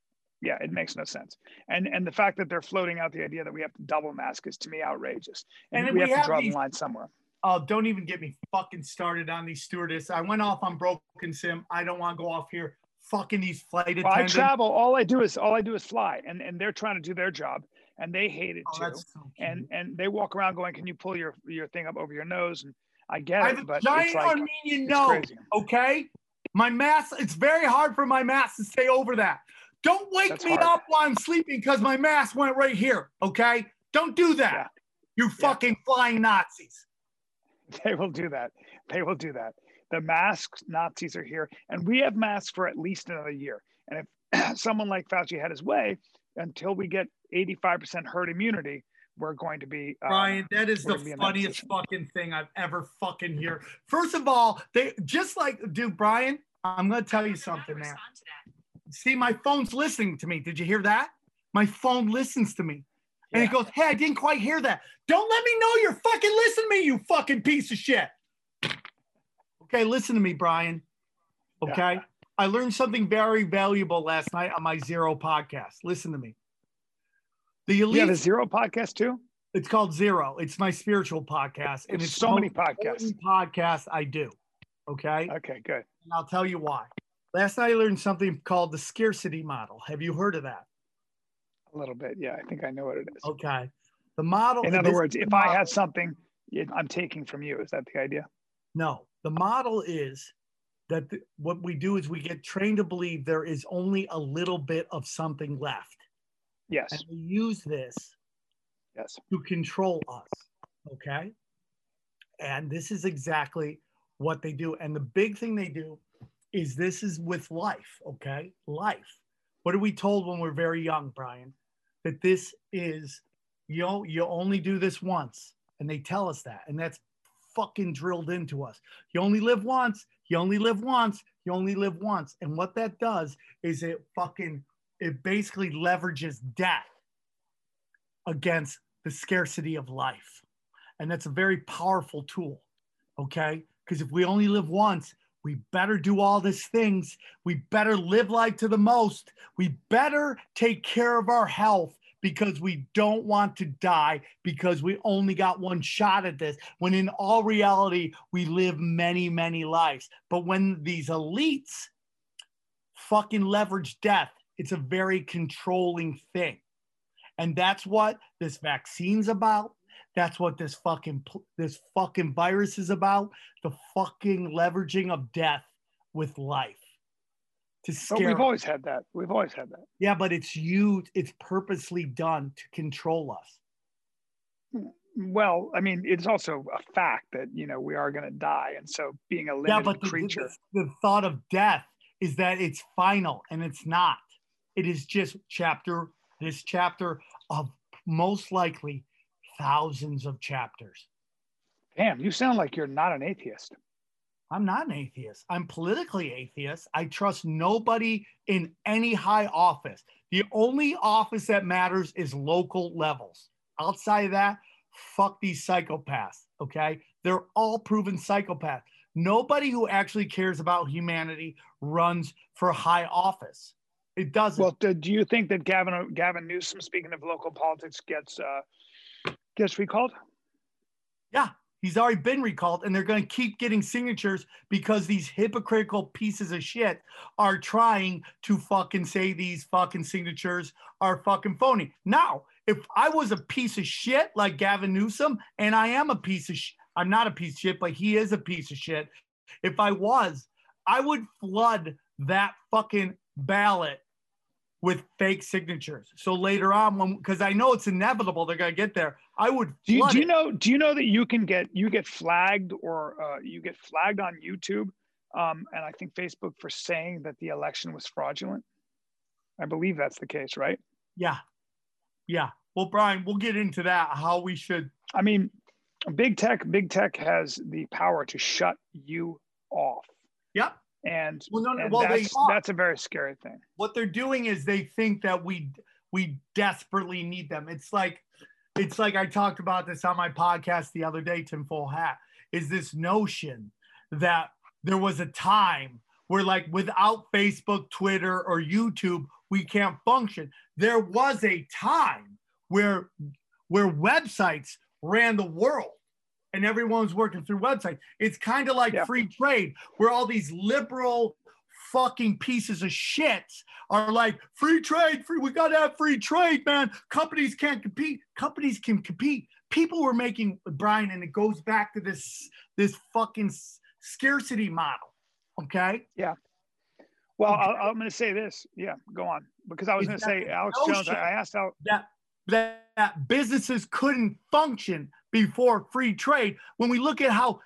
Speaker 2: yeah, it makes no sense. And and the fact that they're floating out the idea that we have to double mask is to me outrageous. And, and we, we, have, have to draw these, the line somewhere.
Speaker 1: Oh, don't even get me fucking started on these stewardess. I went off on broken sim. I don't want to go off here. Fucking these flight attendants. Well, I
Speaker 2: travel. All I do is all I do is fly, and and they're trying to do their job, and they hate it oh, too. So and and they walk around going, "Can you pull your your thing up over your nose?" And I get
Speaker 1: I
Speaker 2: it, but
Speaker 1: giant
Speaker 2: it's like,
Speaker 1: Armenian nose. Okay, my mask. It's very hard for my mask to stay over that. Don't wake That's me hard. up while I'm sleeping because my mask went right here. Okay? Don't do that. Yeah. You fucking yeah. flying Nazis.
Speaker 2: They will do that. They will do that. The masks Nazis are here, and we have masks for at least another year. And if someone like Fauci had his way, until we get 85% herd immunity, we're going to be.
Speaker 1: Uh, Bryan, that is the funniest fucking thing I've ever fucking heard. First of all, they just like, dude, Bryan, I'm going to tell you something, man. See, my phone's listening to me. Did you hear that? My phone listens to me. And he goes, Hey, I didn't quite hear that. Don't let me know you're fucking listening to me, you fucking piece of shit. Okay, listen to me, Bryan. Okay. Yeah. I learned something very valuable last night on my Zero podcast. Listen to me.
Speaker 2: The elite. You have a Zero podcast too?
Speaker 1: It's called Zero. It's my spiritual podcast.
Speaker 2: And it's so many podcasts.
Speaker 1: Podcasts I do. Okay.
Speaker 2: Okay, good.
Speaker 1: And I'll tell you why. Last night I learned something called the scarcity model. Have you heard of that?
Speaker 2: A little bit. Yeah, I think I know what it is.
Speaker 1: Okay. The model.
Speaker 2: In other words, if model, I had something, I'm taking from you. Is that the idea?
Speaker 1: No. The model is that the, what we do is we get trained to believe there is only a little bit of something left.
Speaker 2: Yes.
Speaker 1: And we use this
Speaker 2: yes.
Speaker 1: to control us. Okay. And this is exactly what they do. And the big thing they do is this is with life. Okay. Life. What are we told when we're very young, Bryan? That this is, you know, you only do this once. And they tell us that. And that's fucking drilled into us. You only live once. You only live once. You only live once. And what that does is it fucking, it basically leverages death against the scarcity of life. And that's a very powerful tool. Okay. Because if we only live once, we better do all these things. We better live life to the most. We better take care of our health because we don't want to die because we only got one shot at this. When in all reality, we live many, many lives. But when these elites fucking leverage death, it's a very controlling thing. And that's what this vaccine's about. That's what this fucking this fucking virus is about. The fucking leveraging of death with life to oh, scare.
Speaker 2: But we've always had that. We've always had that.
Speaker 1: Yeah, but it's you. It's purposely done to control us.
Speaker 2: Well, I mean, it's also a fact that you know we are going to die, and so being a limited yeah, but the, creature,
Speaker 1: the, the thought of death is that it's final, and it's not. It is just chapter. This chapter of most likely thousands of chapters.
Speaker 2: Damn, you sound like you're not an atheist.
Speaker 1: I'm not an atheist. I'm politically atheist. I trust nobody in any high office. The only office that matters is local levels. Outside of that, fuck these psychopaths. Okay. They're all proven psychopaths. Nobody who actually cares about humanity runs for high office. It doesn't.
Speaker 2: Well, do you think that Gavin Gavin Newsom, speaking of local politics, gets uh, gets recalled?
Speaker 1: Yeah, He's already been recalled, and they're going to keep getting signatures because these hypocritical pieces of shit are trying to fucking say these fucking signatures are fucking phony. Now, if I was a piece of shit like Gavin Newsom, and I am a piece of shit, I'm not a piece of shit, but he is a piece of shit. If I was, I would flood that fucking ballot with fake signatures. So later on, when because I know it's inevitable, they're gonna get there. I would.
Speaker 2: Do you, do you know? Do you know that you can get you get flagged or uh, you get flagged on YouTube, um, and I think Facebook for saying that the election was fraudulent. I believe that's the case, right?
Speaker 1: Yeah, yeah. Well, Bryan, we'll get into that. How we should.
Speaker 2: I mean, big tech. Big tech has the power to shut you off.
Speaker 1: Yep.
Speaker 2: And, well, no, no, and well, that's, that's a very scary thing.
Speaker 1: What they're doing is they think that we we desperately need them. It's like it's like I talked about this on my podcast the other day, Tin Foil Hat, is this notion that there was a time where like without Facebook, Twitter, or YouTube, we can't function. There was a time where where websites ran the world and everyone's working through websites. It's kind of like yeah. free trade, where all these liberal fucking pieces of shit are like free trade, free. We gotta have free trade, man. Companies can't compete. Companies can compete. People were making Bryan, and it goes back to this this fucking scarcity model. Okay.
Speaker 2: Yeah. Well, I, am going to say this. Yeah, go on. Because I was going to say, Alex Jones. I asked out
Speaker 1: that that, that businesses couldn't function before free trade when we look at how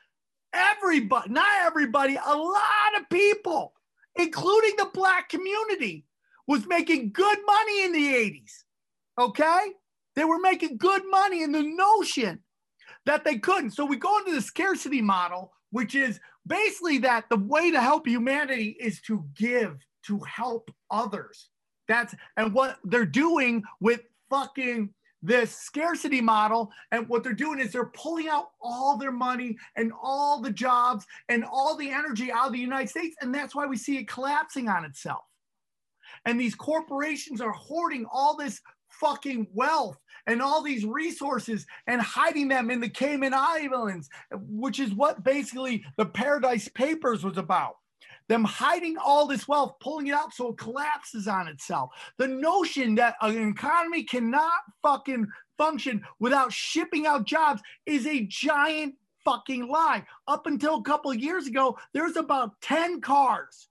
Speaker 1: everybody, not everybody, a lot of people, including the black community, was making good money in the 80s. Okay? They were making good money in the notion that they couldn't. So we go into the scarcity model, which is basically that the way to help humanity is to give, to help others. That's and what they're doing with fucking this scarcity model. And what they're doing is they're pulling out all their money and all the jobs and all the energy out of the United States. And that's why we see it collapsing on itself. And these corporations are hoarding all this fucking wealth and all these resources and hiding them in the Cayman Islands, which is what basically the Paradise Papers was about them hiding all this wealth, pulling it out so it collapses on itself. The notion that an economy cannot fucking function without shipping out jobs is a giant fucking lie. Up until a couple years ago, there's about 10 cars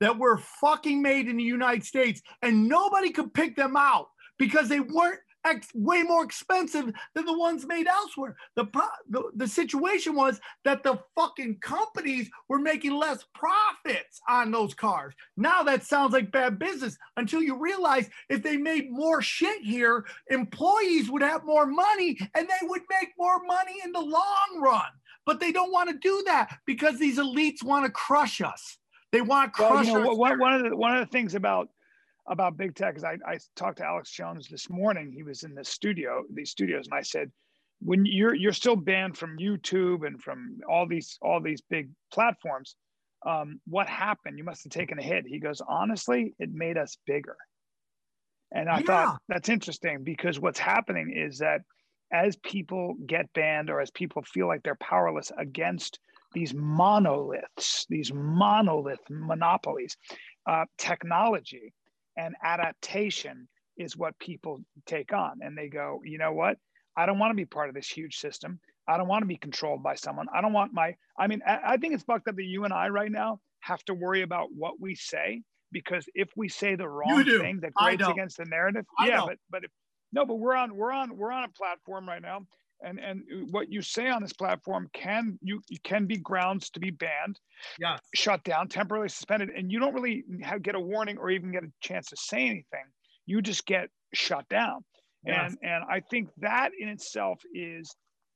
Speaker 1: that were fucking made in the United States and nobody could pick them out because they weren't ex- way more expensive than the ones made elsewhere. The, the, the situation was that the fucking companies were making less profits on those cars. Now that sounds like bad business until you realize if they made more shit here, employees would have more money and they would make more money in the long run. But they don't want to do that because these elites want to crush us. They want to crush
Speaker 2: well, you know,
Speaker 1: us.
Speaker 2: One, one of the one of the things about about big tech is I, I talked to Alex Jones this morning. He was in the studio, these studios, and I said, when you're you're still banned from YouTube and from all these all these big platforms, um, what happened? You must have taken a hit. He goes, honestly, it made us bigger. And I yeah. thought that's interesting because what's happening is that as people get banned or as people feel like they're powerless against these monoliths, these monolith monopolies, uh, technology and adaptation is what people take on. And they go you know what? I don't want to be part of this huge system. I don't want to be controlled by someone. I don't want my i mean i think it's fucked up that you and i right now have to worry about what we say because if we say the wrong thing that grates against the narrative
Speaker 1: I
Speaker 2: yeah
Speaker 1: don't.
Speaker 2: but but if, no but we're on we're on we're on a platform right now and and what you say on this platform can you, you can be grounds to be banned
Speaker 1: yeah
Speaker 2: shut down temporarily suspended and you don't really have, get a warning or even get a chance to say anything. You just get shut down. Yes. and and i think that in itself is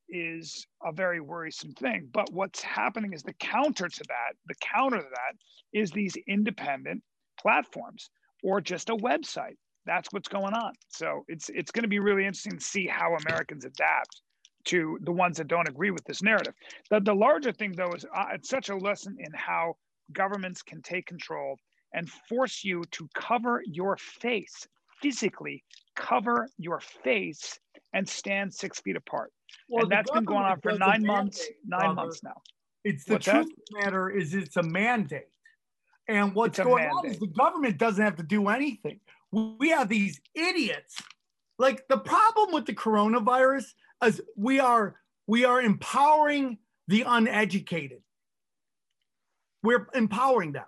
Speaker 2: is a very worrisome thing. But what's happening is the counter to that the counter to that is these independent platforms or just a website. That's what's going on. So it's it's going to be really interesting to see how americans adapt to the ones that don't agree with this narrative. The, the larger thing, though, is uh, it's such a lesson in how governments can take control and force you to cover your face, physically cover your face and stand six feet apart. Well, and that's been going on for nine months, nine brother. months now.
Speaker 1: It's the What's truth that? of the matter is it's a mandate. And what's going mandate. on is the government doesn't have to do anything. We have these idiots. Like the problem with the coronavirus as we are we are empowering the uneducated. We're empowering them.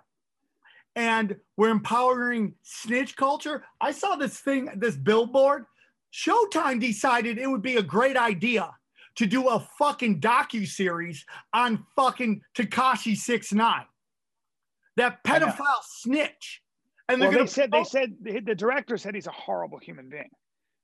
Speaker 1: And we're empowering snitch culture. I saw this thing, this billboard. Showtime decided it would be a great idea to do a fucking docu series on fucking Tekashi Six Nine, that pedophile snitch.
Speaker 2: And well, they said they said the director said he's a horrible human being.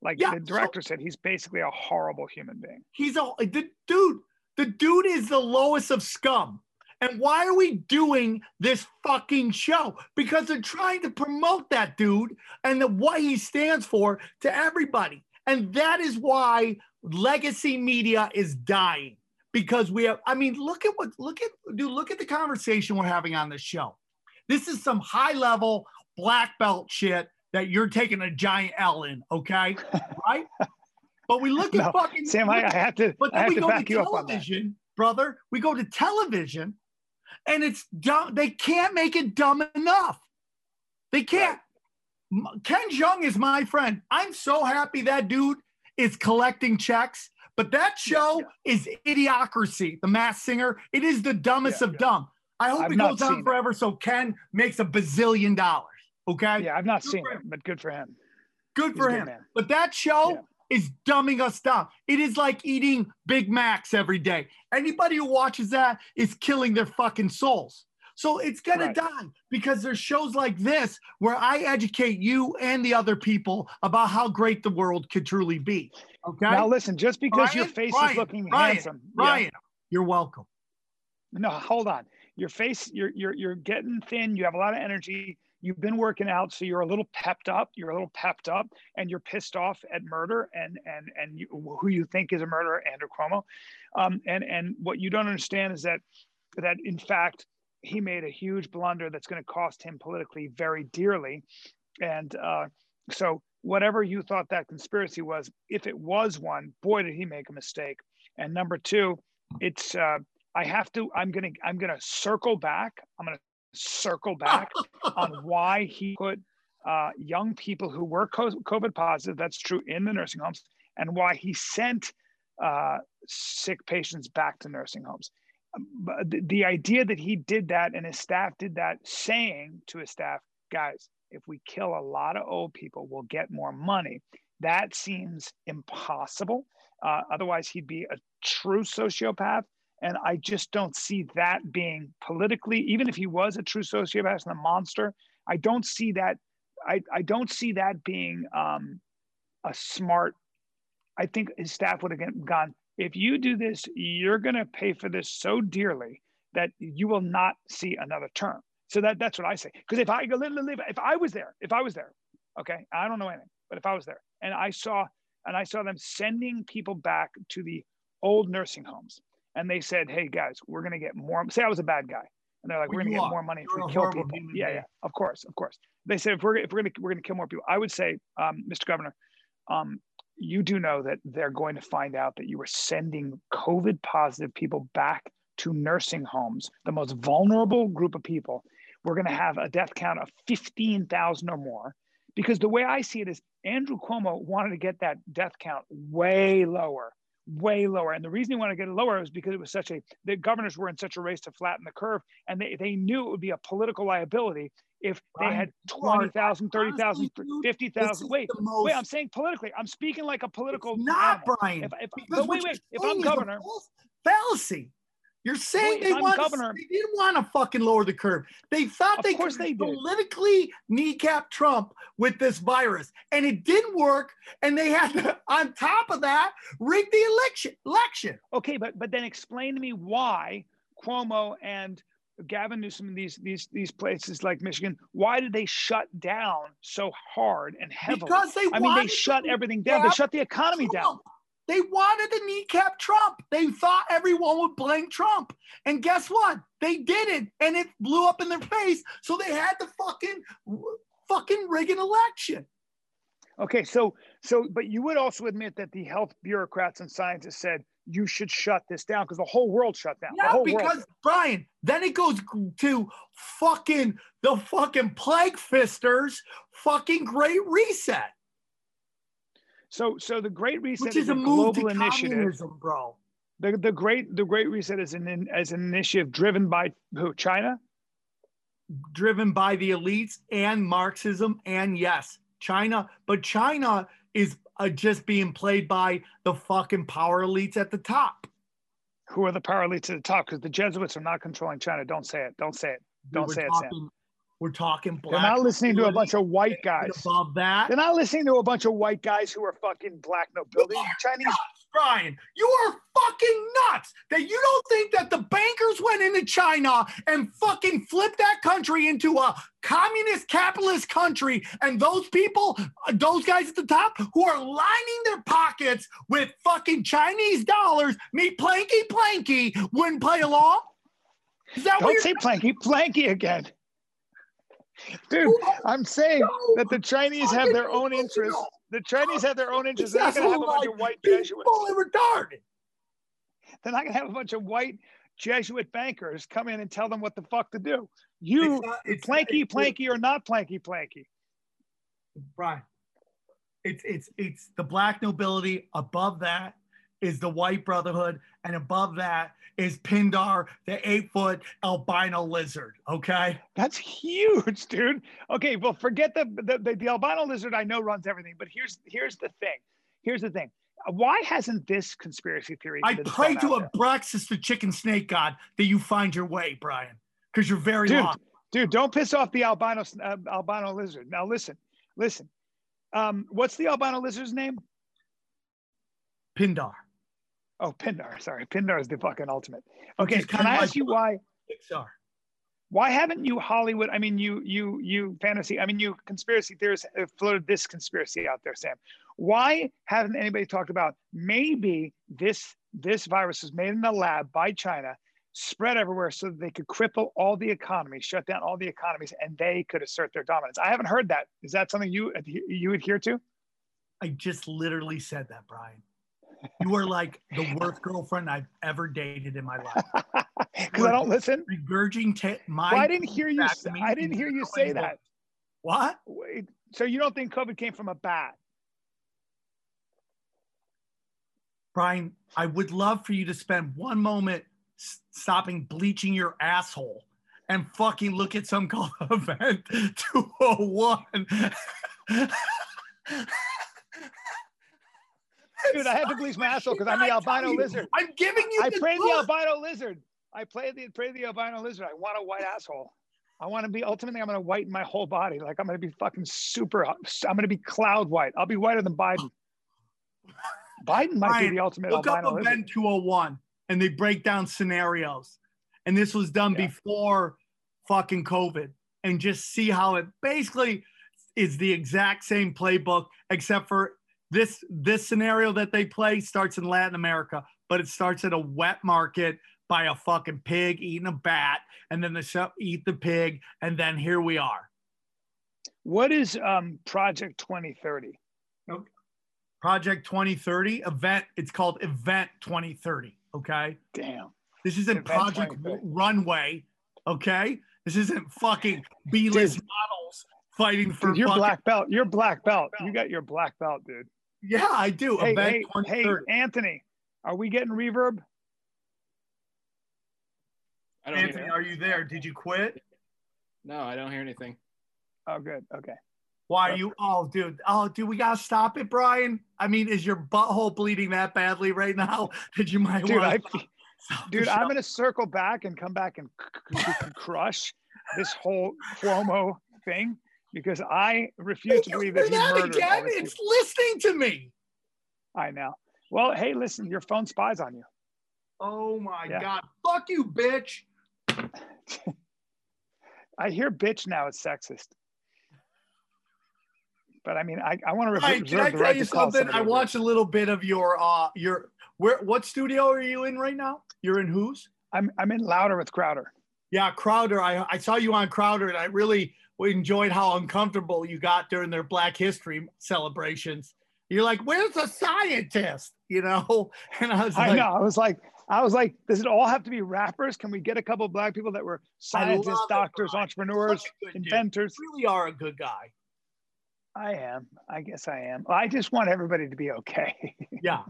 Speaker 2: Like yeah, the director so, said, he's basically a horrible human being.
Speaker 1: He's a the dude. The dude is the lowest of scum. And why are we doing this fucking show? Because they're trying to promote that dude and the, what he stands for to everybody. And that is why legacy media is dying. Because we have, I mean, look at what, look at, dude, look at the conversation we're having on this show. This is some high level black belt shit that you're taking a giant L in, okay? right? But we look at no, fucking
Speaker 2: Sam. I, I have to.
Speaker 1: But then
Speaker 2: we
Speaker 1: go
Speaker 2: to
Speaker 1: television, brother. We go to television, and it's dumb. They can't make it dumb enough. They can't. Ken Jeong is my friend. I'm so happy that dude is collecting checks. But that show yeah, yeah. is Idiocracy, the Masked Singer. It is the dumbest yeah, of dumb. I hope I've it goes on forever it. so Ken makes a bazillion dollars. Okay.
Speaker 2: Yeah, I've not good seen it, but good for him.
Speaker 1: Good for him. But that show yeah. is dumbing us down. It is like eating Big Macs every day. Anybody who watches that is killing their fucking souls. So it's gonna right. die because there's shows like this where I educate you and the other people about how great the world could truly be. Okay.
Speaker 2: Now listen, just because Ryan, your face
Speaker 1: Ryan,
Speaker 2: is looking
Speaker 1: Ryan,
Speaker 2: handsome,
Speaker 1: Ryan, yeah. you're welcome.
Speaker 2: No, hold on your face, you're you're you're getting thin. You have a lot of energy. You've been working out, so you're a little pepped up. You're a little pepped up, and you're pissed off at murder and and and you, who you think is a murderer, Andrew Cuomo. Um, and and what you don't understand is that that in fact he made a huge blunder that's going to cost him politically very dearly. And uh, so whatever you thought that conspiracy was, if it was one, boy did he make a mistake. And number two, it's uh, I have to. I'm gonna. I'm gonna circle back. I'm gonna circle back on why he put uh, young people who were COVID positive. That's true in the nursing homes, and why he sent uh, sick patients back to nursing homes. But the, the idea that he did that and his staff did that, saying to his staff, guys, if we kill a lot of old people, we'll get more money. That seems impossible. Uh, otherwise, he'd be a true sociopath. And I just don't see that being politically, even if he was a true sociopath and a monster, I don't see that. I, I don't see that being um, a smart. I think his staff would have gone, if you do this, you're going to pay for this so dearly that you will not see another term. So that, that's what I say. Because if I go, if I was there, if I was there, okay, I don't know anything, but if I was there and I saw, and I saw them sending people back to the old nursing homes and they said, "Hey guys, we're gonna get more." Say I was a bad guy, and they're like, well, "We're gonna get are. more money You're if we kill people." Yeah, yeah, of course, of course. They said if we're if we're gonna we're gonna kill more people, I would say, um, Mr. Governor, um, you do know that they're going to find out that you were sending COVID positive people back to nursing homes, the most vulnerable group of people. We're going to have a death count of 15,000 or more. Because the way I see it is Andrew Cuomo wanted to get that death count way lower way lower. And the reason he wanted to get it lower is because it was such a, the governors were in such a race to flatten the curve. And they, they knew it would be a political liability if they had 20,000, 30,000, 50,000. Wait, most, wait, I'm saying politically. I'm speaking like a political.
Speaker 1: not, animal. Bryan.
Speaker 2: If, if, but wait, wait. If I'm governor.
Speaker 1: Fallacy. You're saying they want governor, they didn't want to fucking lower the curve. They thought they could they politically kneecap Trump with this virus, and it didn't work. And they had to, on top of that, rig the election. Election.
Speaker 2: Okay, but but then explain to me why Cuomo and Gavin Newsom these these these places like Michigan, why did they shut down so hard and heavily?
Speaker 1: Because they
Speaker 2: I mean, they shut everything down. They shut the economy Trump. down.
Speaker 1: They wanted to kneecap Trump. They thought everyone would blame Trump. And guess what? They did it and it blew up in their face. So they had to fucking fucking rig an election.
Speaker 2: Okay, so so but you would also admit that the health bureaucrats and scientists said you should shut this down because the whole world shut down.
Speaker 1: Yeah, because
Speaker 2: world.
Speaker 1: Bryan, then it goes to fucking the fucking plague fisters, fucking great reset.
Speaker 2: So, so the Great Reset Which is, is a, a global initiative,
Speaker 1: bro.
Speaker 2: The, the great the Great Reset is an as an initiative driven by who? China.
Speaker 1: Driven by the elites and Marxism, and yes, China. But China is uh, just being played by the fucking power elites at the top.
Speaker 2: Who are the power elites at the top? Because the Jesuits are not controlling China. Don't say it. Don't say it. Don't say talking, it, Sam.
Speaker 1: We're talking
Speaker 2: black. They're not listening to a bunch of white guys.
Speaker 1: Above that,
Speaker 2: they're not listening to a bunch of white guys who are fucking black nobility. Chinese.
Speaker 1: Nuts, Bryan, you are fucking nuts that you don't think that the bankers went into China and fucking flipped that country into a communist capitalist country, and those people, those guys at the top who are lining their pockets with fucking Chinese dollars, me planky planky, wouldn't play along.
Speaker 2: Is that don't say planky planky again. Dude, I'm saying that the Chinese have their own interests. The Chinese have their own interests. They're not going to have a bunch of white Jesuits.
Speaker 1: Retarded.
Speaker 2: They're not going to have a bunch of white Jesuit bankers come in and tell them what the fuck to do. You, it's not, it's, planky, planky, or not planky, planky.
Speaker 1: Right. it's it's it's the black nobility. Above that is the white brotherhood, and above that is Pindar, the eight foot albino lizard. Okay.
Speaker 2: That's huge, dude. Okay. Well, forget the, the, the, the albino lizard I know runs everything, but here's, here's the thing. Here's the thing. Why hasn't this conspiracy theory?
Speaker 1: I pray to a breakfast the chicken snake god that you find your way, Bryan, because you're very
Speaker 2: dude,
Speaker 1: long.
Speaker 2: Dude, don't piss off the albino uh, albino lizard. Now listen, listen. Um, what's the albino lizard's name?
Speaker 1: Pindar.
Speaker 2: Oh, Pindar. Sorry, Pindar is the fucking ultimate. Okay, can I ask you why?
Speaker 1: Pixar.
Speaker 2: Why haven't you Hollywood? I mean, you you you fantasy. I mean, you conspiracy theorists have floated this conspiracy out there, Sam. Why hasn't anybody talked about maybe this this virus was made in the lab by China, spread everywhere, so that they could cripple all the economies, shut down all the economies, and they could assert their dominance? I haven't heard that. Is that something you you adhere to?
Speaker 1: I just literally said that, Bryan. You are like the worst girlfriend I've ever dated in my life.
Speaker 2: Because I don't listen.
Speaker 1: Regurgitate my.
Speaker 2: Well, I didn't hear you. I didn't hear you say that.
Speaker 1: What?
Speaker 2: Wait, so you don't think COVID came from a bat?
Speaker 1: Bryan, I would love for you to spend one moment stopping bleaching your asshole and fucking look at some called event 201.
Speaker 2: Dude, I had to bleach my asshole because I'm the albino lizard.
Speaker 1: I'm giving you.
Speaker 2: I
Speaker 1: the
Speaker 2: pray the albino lizard. I play the pray the albino lizard. I want a white asshole. I want to be ultimately. I'm going to whiten my whole body. Like I'm going to be fucking super. I'm going to be cloud white. I'll be whiter than Biden. Biden might
Speaker 1: Bryan,
Speaker 2: be the ultimate
Speaker 1: Look
Speaker 2: albino
Speaker 1: up
Speaker 2: lizard.
Speaker 1: Event 201 and they break down scenarios. And this was done
Speaker 2: Yeah.
Speaker 1: before fucking COVID. And just see how it basically is the exact same playbook, except for this this scenario that they play starts in Latin America, but it starts at a wet market by a fucking pig eating a bat, and then the show eat the pig, and then here we are.
Speaker 2: What is um, Project 2030?
Speaker 1: Project 2030 event. It's called Event 2030. Okay.
Speaker 2: Damn.
Speaker 1: This isn't
Speaker 2: Event
Speaker 1: Project Runway, okay? This isn't fucking B-list models fighting for
Speaker 2: Dude, you're
Speaker 1: fucking.
Speaker 2: black belt. You're black belt. You got your black belt, dude.
Speaker 1: Yeah, I do.
Speaker 2: Hey, hey, hey, Anthony, are we getting reverb?
Speaker 4: I don't
Speaker 1: Anthony, are you there? Did you quit?
Speaker 4: No, I don't hear anything.
Speaker 2: Oh, good. Okay.
Speaker 1: Why are you? Oh, dude. Oh, dude, we gotta stop it, Bryan. I mean, is your butthole bleeding that badly right now? Did you mind?
Speaker 2: Dude, I,
Speaker 1: want to stop the
Speaker 2: dude, I'm gonna circle back and come back and crush this whole Cuomo thing because I refuse to believe that he
Speaker 1: that
Speaker 2: murdered
Speaker 1: again? It's
Speaker 2: people.
Speaker 1: listening to me.
Speaker 2: I know. Well, hey, listen, your phone spies on you.
Speaker 1: Oh my
Speaker 2: Yeah.
Speaker 1: god. Fuck you, bitch.
Speaker 2: I hear bitch now is sexist. But I mean, I, I want to reserve
Speaker 1: can I
Speaker 2: the
Speaker 1: tell
Speaker 2: right
Speaker 1: you something? I watched a little bit of your uh your where what studio are you in right now? You're in whose?
Speaker 2: I'm I'm in louder with Crowder.
Speaker 1: Yeah, Crowder. I, I saw you on Crowder and I really enjoyed how uncomfortable you got during their Black History celebrations. You're like, where's the scientist? You know? And I was
Speaker 2: I
Speaker 1: like,
Speaker 2: know. I was like, I was like, does it all have to be rappers? Can we get a couple of black people that were scientists, doctors, entrepreneurs,
Speaker 1: dude.
Speaker 2: inventors?
Speaker 1: you really are a good guy.
Speaker 2: I am. I guess I am. I just want everybody to be okay.
Speaker 1: Yeah.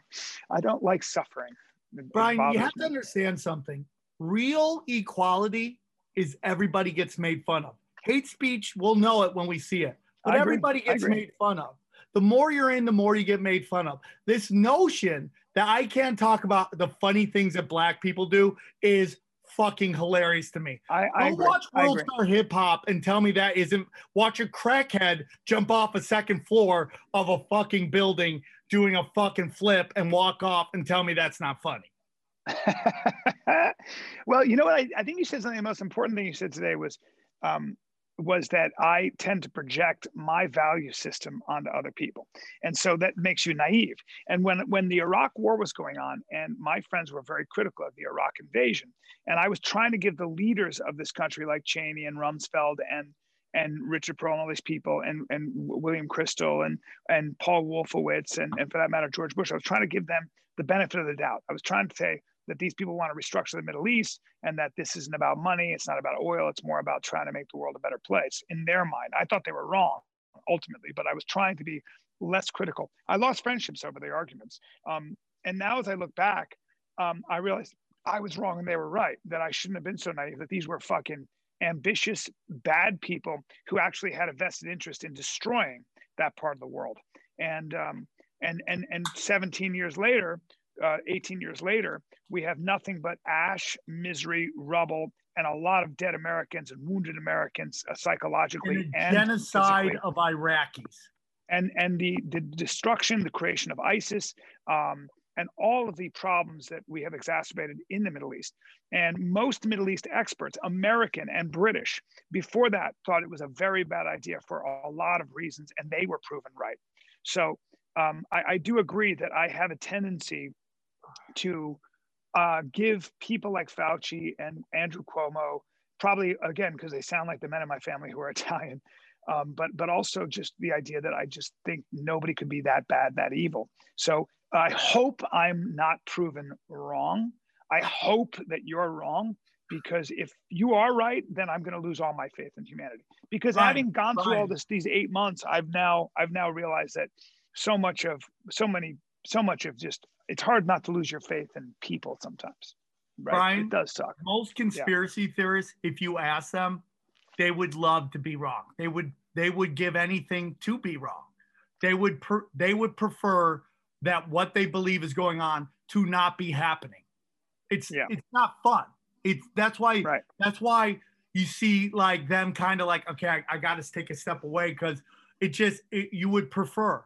Speaker 2: I don't like suffering. It-
Speaker 1: Bryan, you have to understand something. Real equality is everybody gets made fun of. Hate speech, we'll know it when we see it. But everybody gets made fun of. The more you're in, the more you get made fun of. This notion that I can't talk about the funny things that black people do is fucking hilarious to me.
Speaker 2: I, I
Speaker 1: Don't
Speaker 2: agree.
Speaker 1: watch World. Star Hip Hop and tell me that isn't watch a crackhead jump off a second floor of a fucking building doing a fucking flip and walk off and tell me that's not funny.
Speaker 2: well, you know what? I, I think you said something. The most important thing you said today was, um, was that I tend to project my value system onto other people, and so that makes you naive. And when when the Iraq War was going on, and my friends were very critical of the Iraq invasion, and I was trying to give the leaders of this country, like Cheney and Rumsfeld and and Richard Perle and all these people, and and William Kristol and and Paul Wolfowitz, and, and for that matter George Bush, I was trying to give them the benefit of the doubt. I was trying to say that these people want to restructure the Middle East and that this isn't about money, it's not about oil, it's more about trying to make the world a better place. In their mind, I thought they were wrong ultimately, but I was trying to be less critical. I lost friendships over the arguments. Um, and now as I look back, um, I realized I was wrong and they were right, that I shouldn't have been so naive, that these were fucking ambitious, bad people who actually had a vested interest in destroying that part of the world. And um, and and and 17 years later, uh, 18 years later, we have nothing but ash, misery, rubble, and a lot of dead Americans and wounded Americans uh, psychologically
Speaker 1: And
Speaker 2: and
Speaker 1: genocide
Speaker 2: physically.
Speaker 1: of Iraqis.
Speaker 2: and and the the destruction, the creation of ISIS, um, and all of the problems that we have exacerbated in the Middle East. And most Middle East experts, American and British, before that thought it was a very bad idea for a lot of reasons, and they were proven right. So um, I, I, do agree that I have a tendency to uh, give people like Fauci and Andrew Cuomo, probably again because they sound like the men in my family who are Italian, um, but but also just the idea that I just think nobody could be that bad, that evil. So I hope I'm not proven wrong. I hope that you're wrong because if you are right, then I'm going to lose all my faith in humanity. Because having gone through all this these eight months, I've now I've now realized that so much of so many so much of just it's hard not to lose your faith in people sometimes. Right?
Speaker 1: Bryan,
Speaker 2: it does suck.
Speaker 1: Most conspiracy yeah. theorists, if you ask them, they would love to be wrong. They would they would give anything to be wrong. They would per, they would prefer that what they believe is going on to not be happening. It's yeah. it's not fun. It's that's why right. that's why you see like them kind of like okay, I, I got to take a step away because it just it, you would prefer.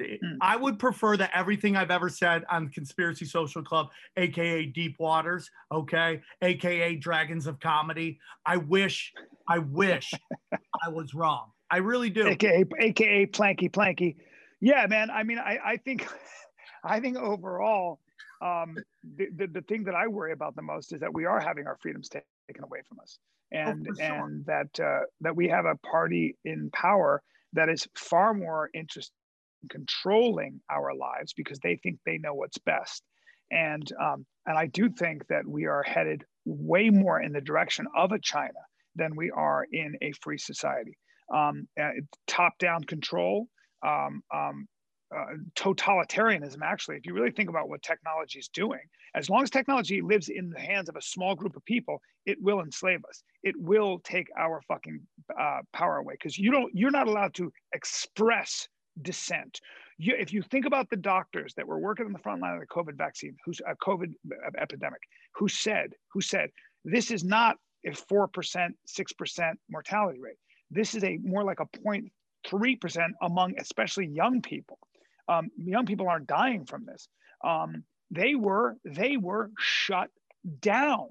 Speaker 1: Mm. I would prefer that everything I've ever said on Conspiracy Social Club, aka Deep Waters, okay, aka Dragons of Comedy. I wish, I wish I was wrong. I really do.
Speaker 2: AKA, AKA Planky Planky. Yeah, man. I mean, I, I think, I think overall, um, the, the, the thing that I worry about the most is that we are having our freedoms taken away from us, oh, and oh, sure. and that uh, that we have a party in power that is far more interested in controlling our lives because they think they know what's best, and um, and I do think that we are headed way more in the direction of a China than we are in a free society. Um, uh, top-down control um, um, uh, totalitarianism actually if you really think about what technology is doing as long as technology lives in the hands of a small group of people it will enslave us it will take our fucking uh, power away because you don't you're not allowed to express dissent you, if you think about the doctors that were working on the front line of the covid vaccine who's a covid epidemic who said who said this is not a 4% 6% mortality rate this is a more like a point 3% among especially young people. Um, young people aren't dying from this. Um, they were they were shut down.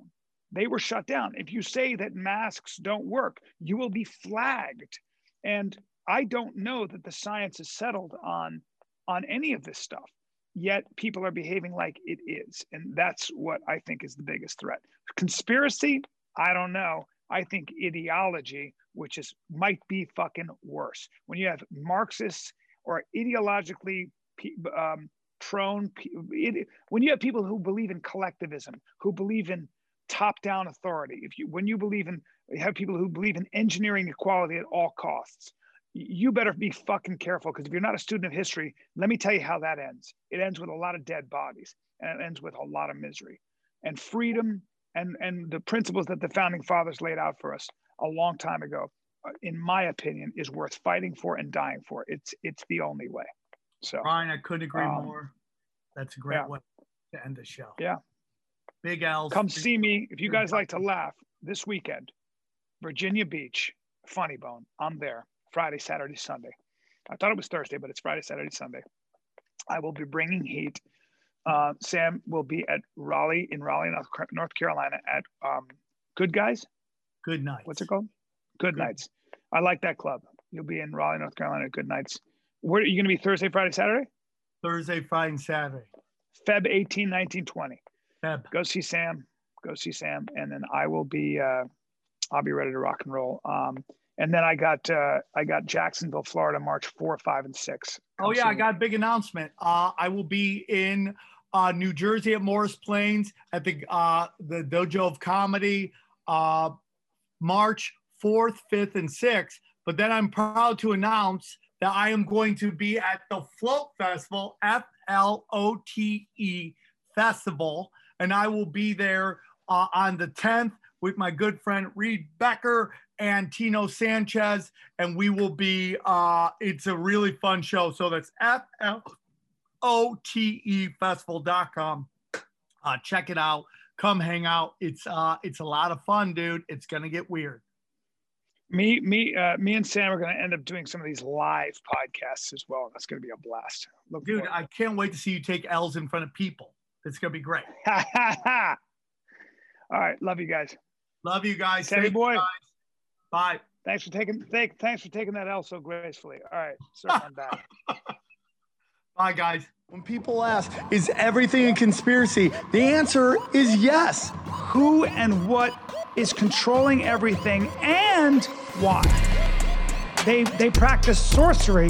Speaker 2: They were shut down. If you say that masks don't work, you will be flagged. And I don't know that the science is settled on on any of this stuff. Yet people are behaving like it is, and that's what I think is the biggest threat. Conspiracy, I don't know. I think ideology, which is might be fucking worse. When you have Marxists or ideologically um, prone, when you have people who believe in collectivism, who believe in top-down authority, if you when you believe in you have people who believe in engineering equality at all costs, you better be fucking careful because if you're not a student of history, let me tell you how that ends. It ends with a lot of dead bodies and it ends with a lot of misery. And freedom and and the principles that the founding fathers laid out for us a long time ago uh, in my opinion is worth fighting for and dying for. It's it's the only way. So
Speaker 1: Bryan I couldn't agree um, more. That's a great yeah. way to end the show.
Speaker 2: Yeah.
Speaker 1: Big L's.
Speaker 2: Come see me. If you guys like to laugh this weekend Virginia Beach funny bone I'm there Friday Saturday Sunday I thought it was Thursday but it's Friday Saturday Sunday I will be bringing heat uh, Sam will be at Raleigh in Raleigh, North Carolina at um, Good Guys.
Speaker 1: Good Nights.
Speaker 2: What's it called? Good, Good, Nights. I like that club. You'll be in Raleigh, North Carolina at Good Nights. Where are you going to be Thursday, Friday, Saturday?
Speaker 1: Thursday, Friday, and Saturday.
Speaker 2: Feb 18, 19, 20.
Speaker 1: Feb.
Speaker 2: Go see Sam. Go see Sam. And then I will be, uh, I'll be ready to rock and roll. Um, and then I got uh, I got Jacksonville, Florida, March four, five, and six.
Speaker 1: Come oh yeah, I got a big announcement. Uh, I will be in uh, New Jersey at Morris Plains at the uh, the Dojo of Comedy, uh, March 4th, 5th, and 6th. But then I'm proud to announce that I am going to be at the Flote Festival, F L O T E Festival, and I will be there uh, on the 10th with my good friend Reed Becker and Tino Sanchez, and we will be. Uh, it's a really fun show. So that's F L O-T-E festival.com. Uh, check it out. Come hang out. It's uh it's a lot of fun, dude. It's gonna get weird.
Speaker 2: Me, me, uh, me, and Sam are going to end up doing some of these live podcasts as well. That's going to be a blast.
Speaker 5: Look Dude, forward. I can't wait to see you take L's in front of people. It's going to be great.
Speaker 2: All right, love you guys.
Speaker 5: Love you guys.
Speaker 2: Sammy boy. Guys.
Speaker 5: Bye.
Speaker 2: Thanks for taking thank, thanks for taking that L so gracefully. All right, sir, I'm back.
Speaker 5: Bye, guys.
Speaker 1: When people ask, is everything a conspiracy? The answer is yes.
Speaker 2: Who and what is controlling everything and why? They they practice sorcery.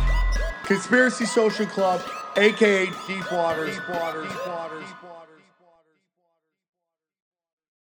Speaker 1: Conspiracy Social Club, aka Deep Waters. Deep Waters. Deep Waters. Deep Waters.